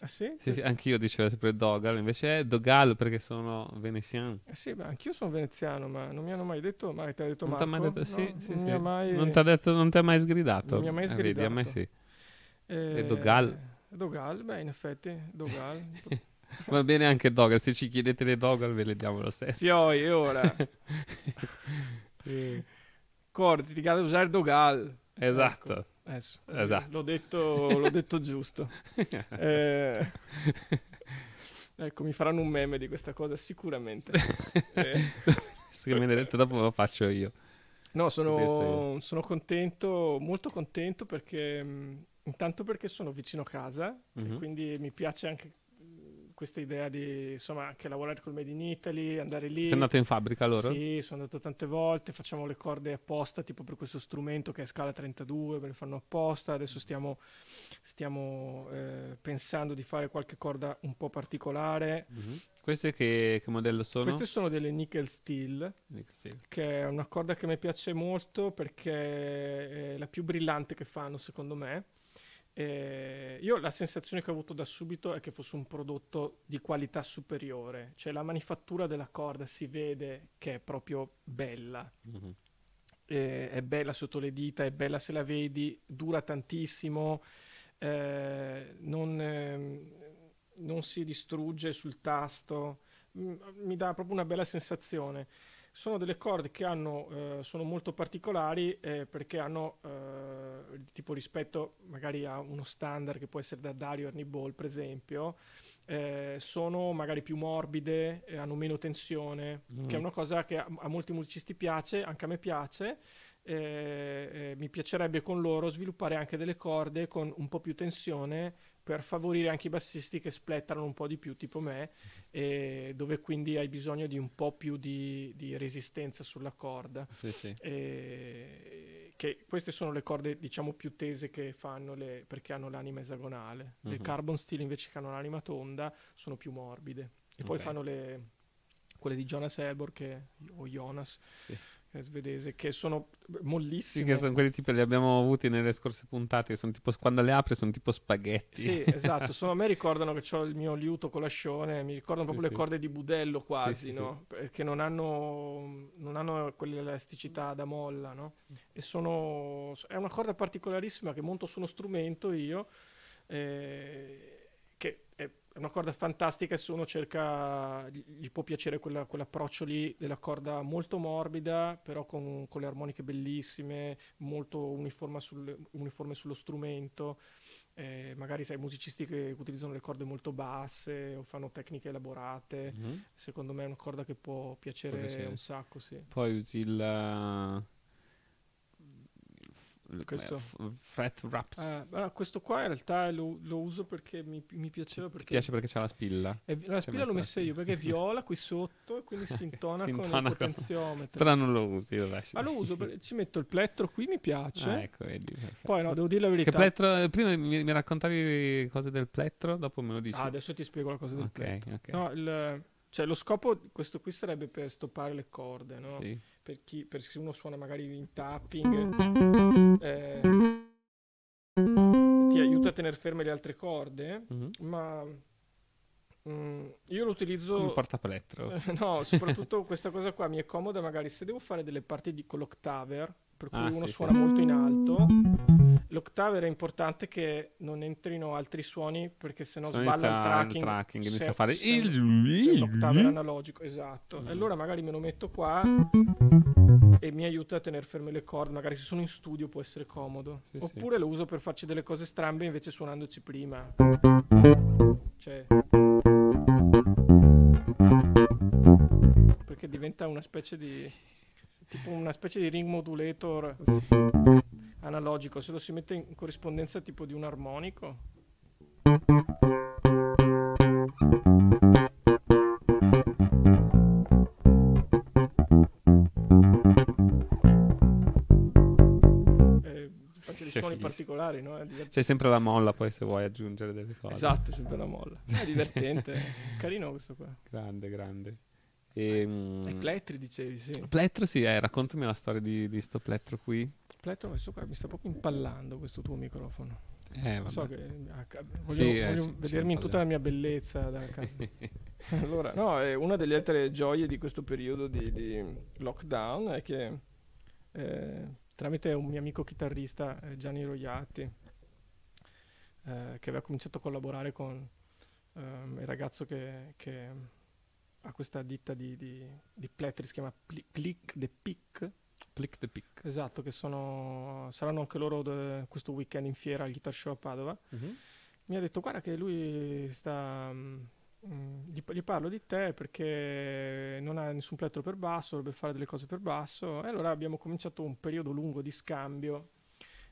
ah sì? Sì, sì, anch'io dicevo sempre Dogal, invece è Dogal perché sono veneziano. Eh sì, beh, anch'io sono veneziano, ma non mi hanno mai detto, ma ti ha detto Non ha mai Marco? detto, sì, No, sì, non sì. mi ha mai... Non ti ha detto, non ti ha mai sgridato. Non mi ha mai Eh, vedi, a me sgridato. sì. Eh, E Dogal. Dogal, beh, in effetti, Dogal. Va bene anche Dogal, se ci chiedete le Dogal ve le diamo lo stesso. E ora? Corti, ti cade usare Dogal. Esatto. Ecco, adesso, Esatto. L'ho detto, l'ho detto giusto. Eh, ecco, mi faranno un meme di questa cosa sicuramente. Eh, Se me ne detto dopo lo faccio io. No, sono, sono contento, molto contento perché mh, intanto perché sono vicino a casa e Mhm. quindi mi piace anche questa idea di insomma anche lavorare col Made in Italy, andare lì. Sei andato in fabbrica loro? Sì, sono andato tante volte, facciamo le corde apposta tipo per questo strumento che è scala 32, me le fanno apposta, adesso stiamo, stiamo eh, pensando di fare qualche corda un po' particolare. Mhm. Queste che, che modello sono? Queste sono delle nickel steel, Nickel steel. che è una corda che mi piace molto perché è la più brillante che fanno secondo me. E io la sensazione che ho avuto da subito è che fosse un prodotto di qualità superiore, cioè la manifattura della corda si vede che è proprio bella. Mhm. Eh, è bella sotto le dita, è bella se la vedi, dura tantissimo, eh, non, ehm, non si distrugge sul tasto, Mm, mi dà proprio una bella sensazione. Sono delle corde che hanno, eh, sono molto particolari eh, perché hanno eh, tipo rispetto magari a uno standard che può essere da Dario Ernie Ball per esempio, eh, sono magari più morbide, hanno meno tensione, Mm. che è una cosa che a, a molti musicisti piace, anche a me piace. eh, eh, mi piacerebbe con loro sviluppare anche delle corde con un po' più tensione per favorire anche i bassisti che spletterano un po' di più, tipo me, e dove quindi hai bisogno di un po' più di, di resistenza sulla corda. Sì, sì. E- che queste sono le corde, diciamo, più tese che fanno le, perché hanno l'anima esagonale. Le Mhm. carbon steel invece che hanno l'anima tonda sono più morbide. E poi Ok. fanno le, quelle di Jonas Elbor che, o Jonas, Sì. È svedese, che sono Sì, mollissime. che sono quelli tipo li abbiamo avuti nelle scorse puntate, sono tipo quando le apri sono tipo spaghetti. Sì, esatto. Sono, a me ricordano che ho il mio liuto con l'ascione, mi ricordano Sì, proprio sì. le corde di budello quasi, sì, sì. no? Perché non hanno, non hanno quell'elasticità da molla, no? E sono, è una corda particolarissima che monto su uno strumento io, eh, che è una corda fantastica e se uno cerca, gli può piacere quella- quell'approccio lì della corda molto morbida, però con, con le armoniche bellissime, molto uniforme, sul- uniforme sullo strumento. Eh, magari sai, musicisti che utilizzano le corde molto basse o fanno tecniche elaborate. Mhm. Secondo me è una corda che può piacere, Può piacere. un sacco, sì. Poi usi il... il- Questo? eh, fret wraps. Ah, allora, questo qua in realtà lo, lo uso perché mi, mi piaceva Ti perché piace perché c'ha la spilla? è vi- la C'è spilla l'ho messa io perché è viola qui sotto e quindi si intona Si con intona il con- potenziometro. Però non lo usi, lo lasci. Ma lo uso, perché ci metto il plettro qui, mi piace. Ah, ecco, vedi. Poi no, devo dire la verità. Che plettro, prima mi, mi raccontavi cose del plettro, dopo me lo dici. Ah, adesso ti spiego la cosa del Ok, plettro. ok. No, il- cioè, lo scopo questo qui sarebbe per stoppare le corde, no? Sì. Per chi, per se uno suona magari in tapping, eh, ti aiuta a tenere ferme le altre corde, Mhm. ma mm, io lo utilizzo... Come portaplettro. no, soprattutto questa cosa qua mi è comoda magari se devo fare delle parti di, con l'octaver, per cui Ah, uno sì, suona sì. molto in alto. L'octaver è importante che non entrino altri suoni perché sennò Se no sballa il inizia il tracking. tracking, inizia se- a fare se- il- se è un octaver analogico, esatto. Mm. E allora magari me lo metto qua e mi aiuta a tenere ferme le corde. Magari se sono in studio può essere comodo. Sì, sì. Oppure lo uso per farci delle cose strambe invece suonandoci prima. Cioè... Perché diventa una specie di... tipo una specie di ring modulator analogico. Se lo si mette in corrispondenza tipo di un armonico. Eh, faccio dei suoni particolari, no? C'è sempre la molla poi se vuoi aggiungere delle cose. Esatto, sempre la molla. È divertente, carino questo qua. Grande, grande. E, mm, I plettri dicevi, sì. plettro sì, eh, raccontami la storia di, di sto plettro qui. Plettro, questo qua mi sta proprio impallando questo tuo microfono. Eh, so che ah, voglio, Sì, eh, voglio ci vedermi in tutta la mia bellezza da casa. allora, no, è una delle altre gioie di questo periodo di, di lockdown è che eh, tramite un mio amico chitarrista eh, Gianni Roiatti eh, che aveva cominciato a collaborare con ehm, il ragazzo che, che ha questa ditta di, di, di plettri, si chiama Pli- Plic the Pic. Plic the Pic. Esatto, che sono, saranno anche loro de- questo weekend in fiera al Guitar Show a Padova. Mhm. Mi ha detto, guarda che lui sta... mm, mm, gli, gli parlo di te perché non ha nessun plettro per basso, dovrebbe fare delle cose per basso. E allora abbiamo cominciato un periodo lungo di scambio.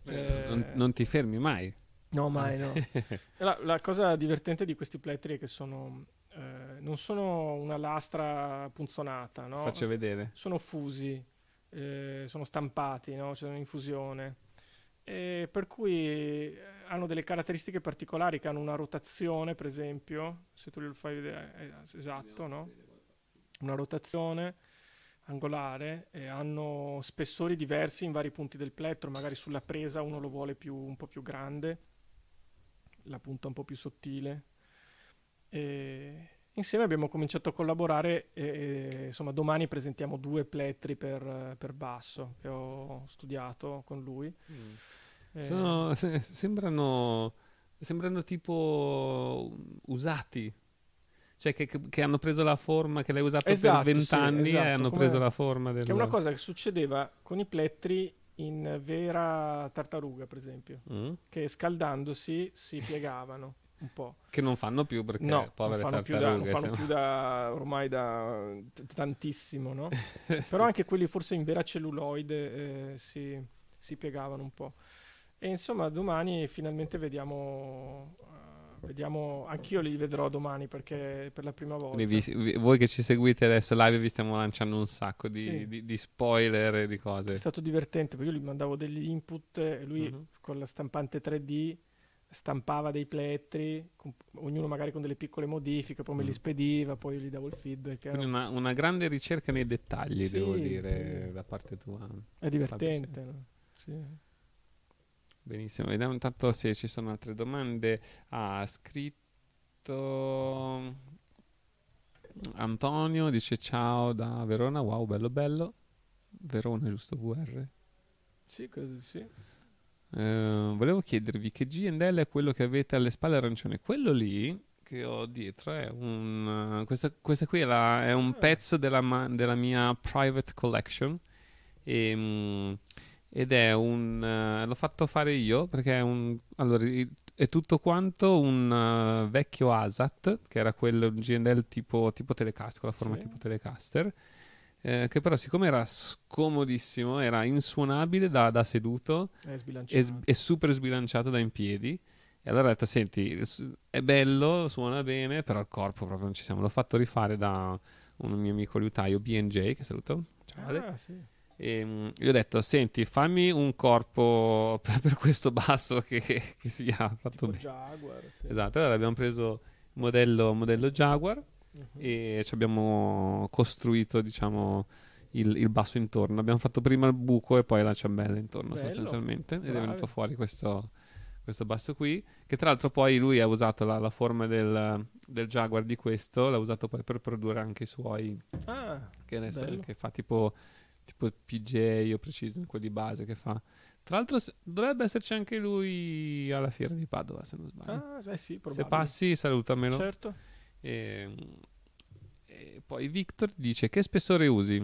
Eh, Eh, non, non ti fermi mai. No, mai no. E la, la cosa divertente di questi plettri è che sono, eh, non sono una lastra punzonata, no? Faccio vedere. Sono fusi, eh, sono stampati, no? C'è un'infusione. E per cui eh, hanno delle caratteristiche particolari che hanno una rotazione, per esempio, se tu lo fai vedere, eh, esatto, no? Una rotazione angolare e hanno spessori diversi in vari punti del plettro, magari sulla presa uno lo vuole più, un po' più grande, la punta un po' più sottile. E insieme abbiamo cominciato a collaborare e, e, insomma domani presentiamo due plettri per, per basso che ho studiato con lui. Eh, Sono- se- sembrano, sembrano tipo usati. Cioè che, che- che hanno preso la forma, che l'hai usato Esatto, per sì, vent'anni e esatto, hanno come- preso la forma del... Che è una cosa che succedeva con i plettri in vera tartaruga, per esempio, Mm? che scaldandosi si piegavano un po'. Che non fanno più perché No, non povere fanno, più da, non fanno più da ormai da t- tantissimo, no? Sì. Però anche quelli forse in vera celluloide eh, si, si piegavano un po'. E insomma, domani finalmente vediamo, eh, vediamo, anch'io li vedrò domani perché per la prima volta. Vi- voi che ci seguite adesso live vi stiamo lanciando un sacco di, Sì. di- di spoiler e di È cose. stato divertente perché io gli mandavo degli input e lui Mhm. con la stampante 3D stampava dei plettri, con- ognuno magari con delle piccole modifiche, poi me li Mm. spediva, poi io gli davo il feedback. Era- una, una grande ricerca nei dettagli, Sì, devo dire, sì. da parte tua. È divertente, no? Sì. Benissimo, vediamo intanto se ci sono altre domande. Ha scritto Antonio, dice ciao da Verona, wow, bello bello. Verona, giusto VR? Sì, credo sì. Eh, volevo chiedervi che GL è quello che avete alle spalle arancione. Quello lì che ho dietro è un. questa, questa qui è, la- è un pezzo della, ma- della mia private collection. E, mm, ed è un. eh, l'ho fatto fare io perché è un. Allora, è tutto quanto un vecchio ASAT, che era quello un GL tipo, tipo Telecaster, con la forma Sì. tipo Telecaster. Eh, che però, siccome era scomodissimo, era insuonabile da, da seduto e, e super sbilanciato da in piedi. E allora ho detto: Senti, è bello, suona bene, però il corpo proprio non ci siamo. L'ho fatto rifare da un mio amico liutaio, BJ, che saluto. Ciao. Ah, sì. E mm, gli ho detto: Senti, fammi un corpo per, per questo basso che, che sia fatto Tipo bene. Jaguar. sì. Esatto, allora abbiamo preso il modello, modello Jaguar Mhm. e ci abbiamo costruito, diciamo, il, il basso intorno. Abbiamo fatto prima il buco e poi la ciambella intorno, Bello. sostanzialmente. Ed è Bravi. venuto fuori questo, questo basso qui. Che tra l'altro poi lui ha usato la, la forma del, del Jaguar di questo, l'ha usato poi per produrre anche i suoi, Ah, che adesso che fa tipo, tipo PJ o Precision, quelli base che fa. Tra l'altro dovrebbe esserci anche lui alla fiera di Padova, se non sbaglio. Ah, beh sì, se passi, salutamelo. Certo. E, e poi Victor dice che spessore usi?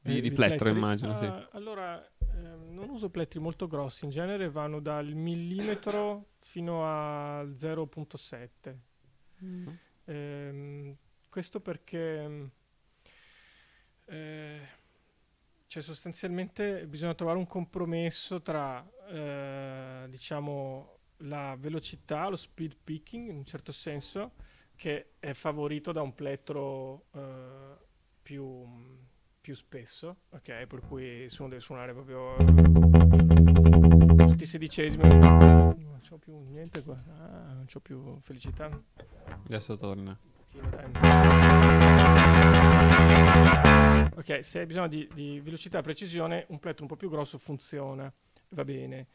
Di, Eh, di plettro plettri? immagino, sì. Ah, Allora, ehm, non uso plettri molto grossi, in genere vanno dal millimetro fino al 0.7. Mm. Ehm, questo perché ehm, eh, cioè sostanzialmente bisogna trovare un compromesso tra eh, diciamo la velocità, lo speed picking in un certo senso che è favorito da un plettro eh, più, più spesso, ok? Per cui se uno deve suonare proprio tutti i sedicesimi non c'ho più niente qua, ah, non c'ho più felicità. Adesso torna. Ok, se hai bisogno di, di velocità e precisione, un plettro un po' più grosso funziona, va bene.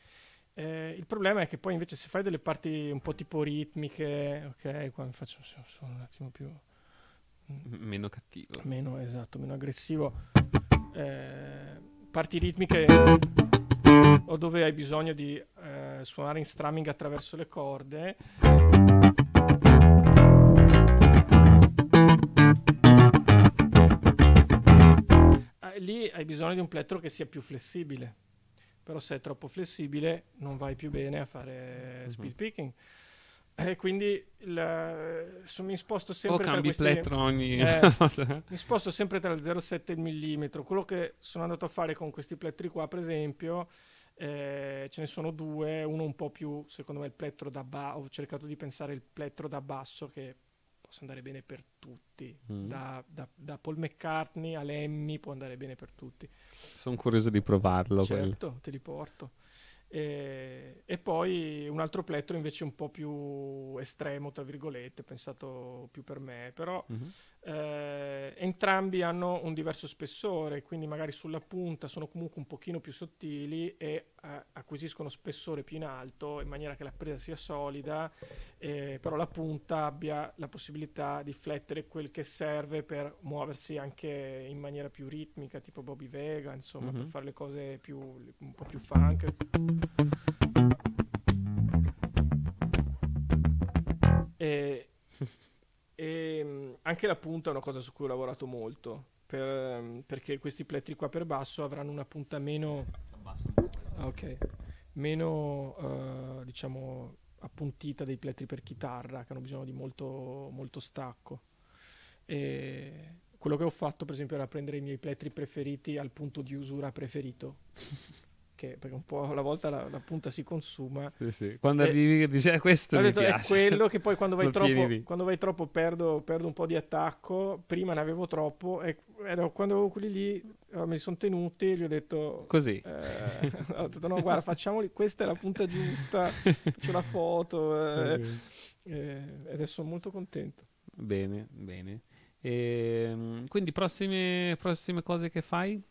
Eh, il problema è che poi invece se fai delle parti un po' tipo ritmiche, ok, qua mi faccio un suono un attimo più M- meno cattivo. meno esatto, meno aggressivo. Eh, parti ritmiche o dove hai bisogno di eh, suonare in strumming attraverso le corde. Eh, lì hai bisogno di un plettro che sia più flessibile. Però se è troppo flessibile non vai più bene a fare speed picking. E quindi il- so- mi sposto O sempre tra cambi questi- plettro ogni Eh, mi sposto sempre tra il 0,7 e il millimetro. Quello che sono andato a fare con questi plettri qua, per esempio, eh, ce ne sono due, uno un po' più, secondo me, il plettro da basso. Ho cercato di pensare il plettro da basso che possa andare bene per tutti. Mm. Da, da- da Paul McCartney a Lemmy può andare bene per tutti. Sono curioso di provarlo. quello. Certo, te li porto. E, e poi un altro plettro invece un po' più estremo, tra virgolette, pensato più per me, però Mhm. Eh, entrambi hanno un diverso spessore, quindi magari sulla punta sono comunque un pochino più sottili e eh, acquisiscono spessore più in alto in maniera che la presa sia solida, eh, però la punta abbia la possibilità di flettere quel che serve per muoversi anche in maniera più ritmica, tipo Bobby Vega, insomma, per Mhm. fare le cose più, un po' più funk. E, e, mh, anche la punta è una cosa su cui ho lavorato molto per- mh, perché questi plettri qua per basso avranno una punta meno Ah, ok meno eh, diciamo appuntita dei plettri per chitarra che hanno bisogno di molto, molto stacco. E quello che ho fatto per esempio era prendere i miei plettri preferiti al punto di usura preferito che perché un po' alla volta la, la punta si consuma Sì, sì. Quando E- arrivi che dici, "Eh, questo mi detto, è quello che poi quando vai troppo, quando vai troppo perdo, perdo un po' di attacco. Prima ne avevo troppo e ero- quando avevo quelli lì eh, me li sono tenuti gli ho detto Così. eh, ho detto no guarda facciamoli questa è la punta giusta faccio la foto eh, eh, e adesso sono molto contento Bene, bene. Ehm, quindi prossime, prossime cose che fai?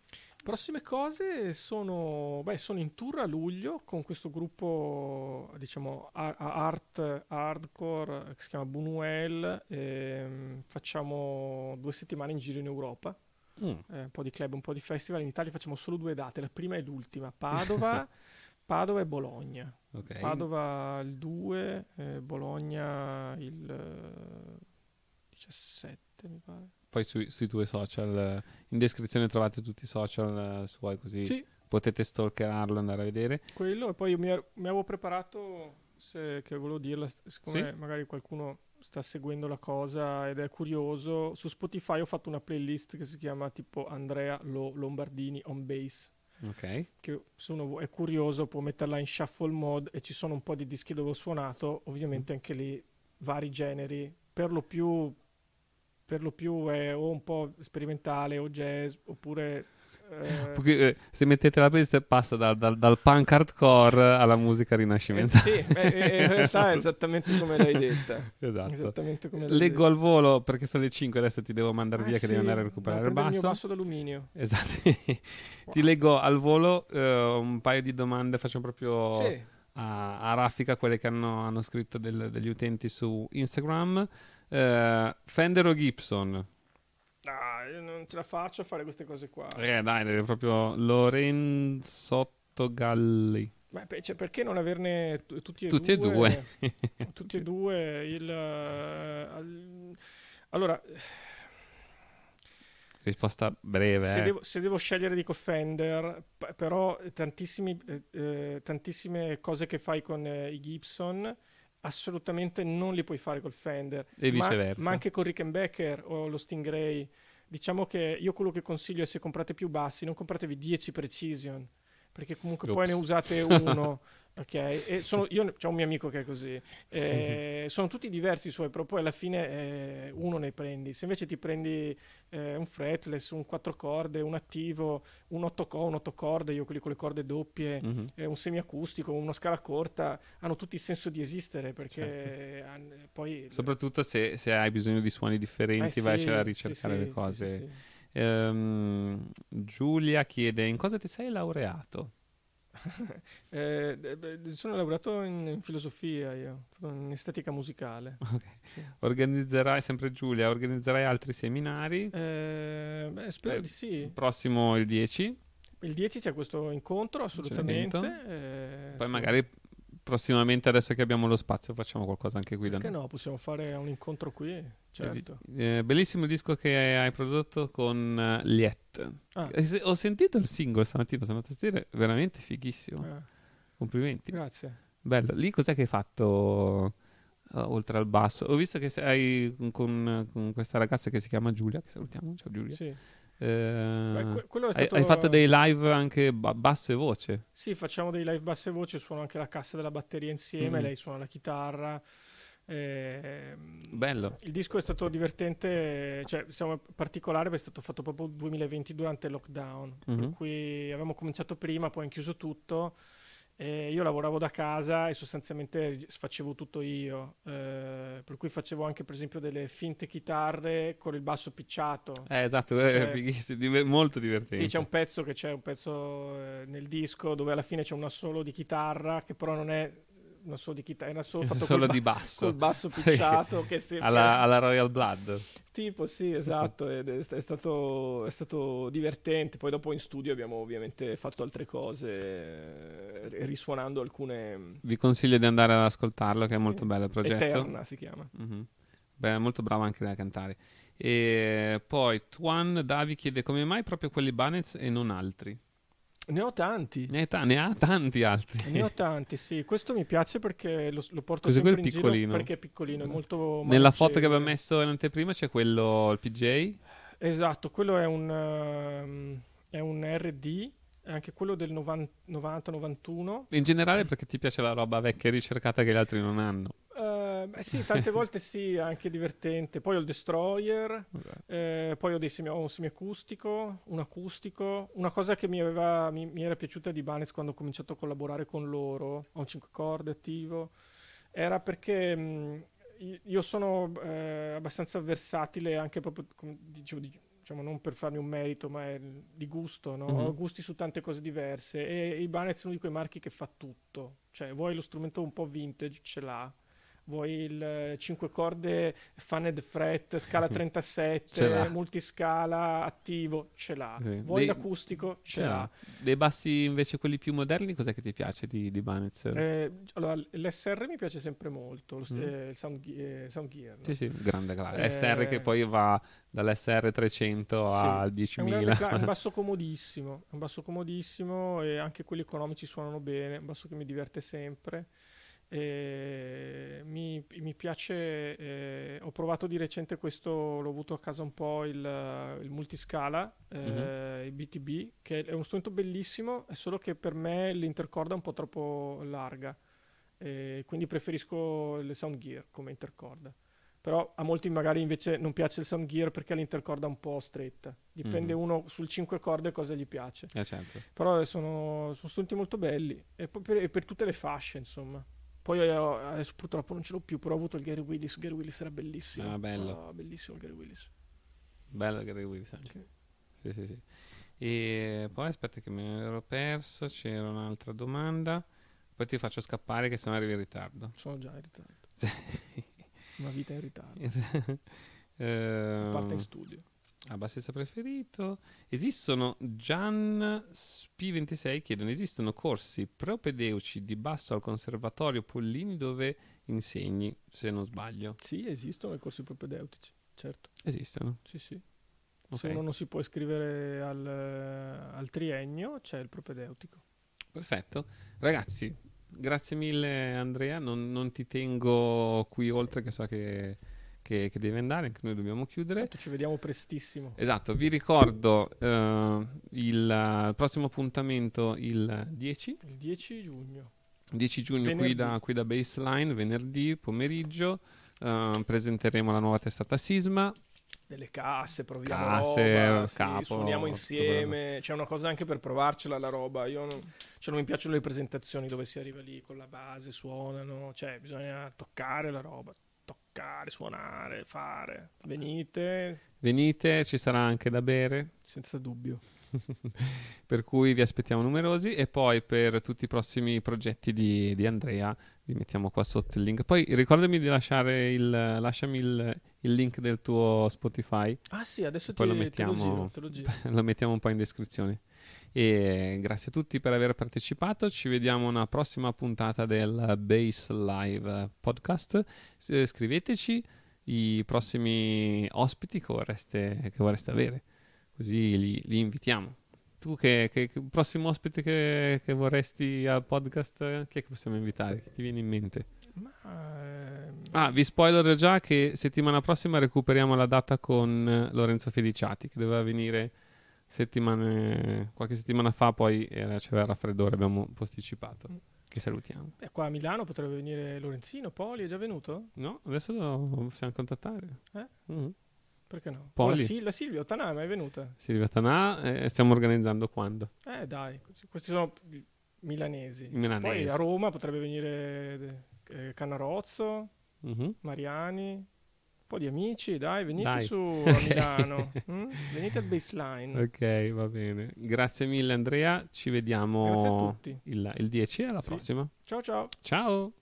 Prossime cose sono, beh, sono in tour a luglio con questo gruppo, diciamo, art hardcore che si chiama Bunuel. ehm, facciamo due settimane in giro in Europa, Mm. eh, un po' di club, un po' di festival. In Italia facciamo solo due date, la prima e l'ultima. Padova Padova e Bologna. Ok. Padova il 2, eh, Bologna il eh, 17 mi pare. Poi sui, sui tuoi social, in descrizione trovate tutti i social eh, suoi così Sì. potete stalkerarlo, andare a vedere. Quello e poi io mi, ero- mi avevo preparato, se, che volevo dirla, siccome Sì. magari qualcuno sta seguendo la cosa ed è curioso, su Spotify ho fatto una playlist che si chiama tipo Andrea Lo- Lombardini on Bass, Ok. che se uno è curioso può metterla in shuffle mode e ci sono un po' di dischi dove ho suonato, ovviamente anche lì vari generi, per lo più, per lo più è o un po' sperimentale o jazz oppure... eh, eh, se mettete la playlist passa da- dal- dal punk hardcore alla musica Eh, rinascimentale. sì, beh, eh, in realtà è esattamente come l'hai detta. Esatto. Come l'hai Leggo detta. al volo perché sono le 5, adesso ti devo mandare Ah, via che devi sì, andare a recuperare il basso. il mio basso d'alluminio. Esatto. ti leggo al volo eh, un paio di domande, facciamo proprio Sì. a, a raffica quelle che hanno, hanno scritto del- degli utenti su Instagram. Eh, Fender o Gibson? Ah, io non ce la faccio a fare queste cose qua. Eh dai, deve proprio Lorenzotto Galli. Beh, cioè, perché non averne t- tutti e Tutti e due? due. tutti e due. Il, eh, al- Allora, Risposta breve. se eh. devo, se devo scegliere dico Fender, p- però tantissimi, eh, eh, tantissime cose che fai con i Gibson assolutamente non li puoi fare col Fender. E Ma- viceversa. Ma, anche con Rickenbacker o lo Stingray. Diciamo che io quello che consiglio è se comprate più bassi, non compratevi 10 Precision, perché comunque poi ne Ops. usate uno. Ok, sono, io c'ho un mio amico che è così. Eh, sono tutti diversi i suoi, però poi alla fine eh, uno ne prendi. Se invece ti prendi eh, un fretless, un 4 corde, un attivo, un 8 co- un 8 corde, io quelli con le corde doppie, Mhm. eh, un semiacustico, una scala corta, hanno tutti il senso di esistere perché Certo. poi Soprattutto se, se hai bisogno di suoni differenti, Eh vai sì, a ricercare sì, le cose. sì. Ehm, Giulia chiede: In cosa ti sei laureato? Eh, eh, sono laureato in, in filosofia io, in estetica musicale. Ok. Sì. Organizzerai, sempre Giulia, organizzerai altri seminari? Eh, beh, spero Eh, di sì. Il prossimo il 10, Il 10 c'è questo incontro, assolutamente. eh, poi sì. magari prossimamente, adesso che abbiamo lo spazio, facciamo qualcosa anche qui da Perché noi. no, possiamo fare un incontro qui, certo. Eh, bellissimo il disco che hai prodotto con eh, Liet. Ah. Eh, Ho sentito il singolo stamattina, sono andato a sentire, veramente fighissimo. Ah, Complimenti. grazie. Bello. Lì cos'è che hai fatto eh, oltre al basso? Ho visto che sei con, con questa ragazza che si chiama Giulia, che salutiamo. Ciao Giulia. Sì. Eh, Beh, que- è hai- stato- hai, fatto dei live anche ba- basso e voce. Sì, facciamo dei live basse voce, suono anche la cassa della batteria insieme, Mm. lei suona la chitarra. ehm, Bello. Il disco è stato divertente, cioè siamo particolare perché è stato fatto proprio 2020 durante il lockdown, per Mhm. cui avevamo cominciato prima, poi hanno chiuso tutto. E io lavoravo da casa e sostanzialmente facevo tutto io, eh, per cui facevo anche per esempio delle finte chitarre con il basso picciato. Eh, esatto, è Cioè- diver- molto divertente. Sì, c'è un pezzo che c'è un pezzo eh, nel disco dove alla fine c'è un assolo di chitarra che però non è un assolo di chitarra, è un assolo fatto Solo col ba- di basso. col basso picciato che sembra alla, alla Royal Blood. tipo sì, esatto, è, è stato, è stato divertente. Poi dopo in studio abbiamo ovviamente fatto altre cose eh, risuonando alcune Vi consiglio di andare ad ascoltarlo, che è Sì. molto bello il progetto. Eterna si chiama. Mhm. Beh, è molto bravo anche lei a cantare. E poi Tuan Davi chiede come mai proprio quelli Banez e non altri. Ne ho tanti. Ne, ha ta- ne ha tanti altri. Ne ho tanti, sì. Questo mi piace perché lo, lo porto Cos'è sempre in giro piccolino? perché è piccolino, è molto Nella foto che abbiamo messo in anteprima c'è quello, il PJ. Esatto, quello è un, ehm, è un RD, è anche quello del 90-91. In generale perché ti piace la roba vecchia e ricercata che gli altri non hanno. Eh, beh, sì, tante volte sì, anche divertente. Poi ho il Destroyer, Esatto. eh, poi ho, dei semi- ho un semiacustico, un acustico. Una cosa che mi, aveva, mi, mi era piaciuta di Banes quando ho cominciato a collaborare con loro, ho un 5 corde attivo, era perché mh, io- io sono eh, abbastanza versatile anche proprio, come dicevo, di- diciamo non per farmi un merito, ma è di gusto, no? Mhm. ho gusti su tante cose diverse e Ibanez è uno di quei marchi che fa tutto, cioè vuoi lo strumento un po' vintage, ce l'ha, vuoi il 5 corde Fanned Fret, scala 37, Ce l'ha. multiscala attivo, ce l'ha. Sì. Vuoi Dei- l'acustico, ce, Ce l'ha. l'ha. Dei bassi invece quelli più moderni, cos'è che ti piace di, di Banez? Eh, allora, l'SR mi piace sempre molto, lo Mm. eh, il sound, eh, sound gear. no? Sì, sì, grande classe. Eh, SR che poi va dall'SR 300 Sì, al È un, grande cla- è un 10.000. basso comodissimo, è un basso comodissimo e anche quelli economici suonano bene, è un basso che mi diverte sempre. E mi, mi piace, eh, ho provato di recente questo, l'ho avuto a casa un po' il, il multiscala, eh, il BTB, che è uno strumento bellissimo, è solo che per me l'intercorda è un po' troppo larga, quindi preferisco le sound gear come intercorda. Però a molti magari invece non piace il sound gear perché l'intercorda un po' stretta. Dipende Mhm. uno sul 5 corde cosa gli piace. Eh, certo. Però sono, sono strumenti molto belli e per, e per tutte le fasce, insomma. Poi eh, adesso purtroppo non ce l'ho più, però ho avuto il Gary Willis. Gary Willis era bellissimo. Ah, bello. Ah, bellissimo Gary Willis. Bello Gary Willis. anche. Sì. Sì, sì, sì. E poi aspetta che me ne ero perso, c'era un'altra domanda. Poi ti faccio scappare che sennò arrivi in ritardo. Sono già in ritardo. Una vita in ritardo. Ehm, parte in studio. Abbastanza preferito. Esistono Gian P26 chiedono: esistono corsi propedeuci di basso al conservatorio Pollini dove insegni, se non sbaglio. Sì, esistono i corsi propedeutici, certo. Esistono. Sì, sì. Ok. Se uno non si può iscrivere al, al triennio, c'è il propedeutico. Perfetto. Ragazzi, grazie mille Andrea, non, non ti tengo qui oltre che so che, che, che devi andare, anche noi dobbiamo chiudere. Tanto ci vediamo prestissimo. Esatto, vi ricordo eh, il, eh, prossimo appuntamento il 10, Il 10 giugno. 10 giugno qui da, qui da Baseline, venerdì pomeriggio. eh, presenteremo la nuova testata Sisma. delle casse, proviamo Casse, roba, sì, capo, suoniamo insieme, c'è una cosa anche per provarcela la roba, io non, cioè non mi piacciono le presentazioni dove si arriva lì con la base, suonano, cioè bisogna toccare la roba, toccare, suonare, fare, venite, Venite, ci sarà anche da bere. senza dubbio. per cui vi aspettiamo numerosi e poi per tutti i prossimi progetti di, di Andrea vi mettiamo qua sotto il link. Poi ricordami di lasciare il, lasciami il, il link del tuo Spotify. Ah sì, adesso Poi ti, lo te mettiamo, lo giro, te lo giro. lo mettiamo un po' in descrizione. E grazie a tutti per aver partecipato. Ci vediamo una prossima puntata del Base Live podcast. Scriveteci i prossimi ospiti che vorreste, che vorreste avere, così li, li invitiamo. Tu, che, che- che prossimo ospite che, che vorresti al podcast? eh, Chi è che possiamo invitare? Chi ti viene in mente? Ma, ehm, Ah, vi spoiler già che settimana prossima recuperiamo la data con eh, Lorenzo Feliciati, che doveva venire settimane, qualche settimana fa, poi era, c'era il raffreddore, abbiamo posticipato. Che salutiamo. eh, qua a Milano potrebbe venire Lorenzino, Poli, è già venuto? No, adesso lo possiamo contattare. Eh? Mhm. Perché no? Poli. O La, Sil- la Silvia Otanà è venuta? Silvia Tanà, eh, stiamo organizzando quando? Eh dai, questi- sono milanesi. Milanesi. Poi a Roma potrebbe venire eh, Canarozzo, Mhm. Mariani, po' di amici, dai, venite Dai. su a Milano. mm? Venite al baseline. Ok, va bene. Grazie mille Andrea, ci vediamo tutti. il, il 10 e alla Sì. prossima. Ciao ciao. Ciao!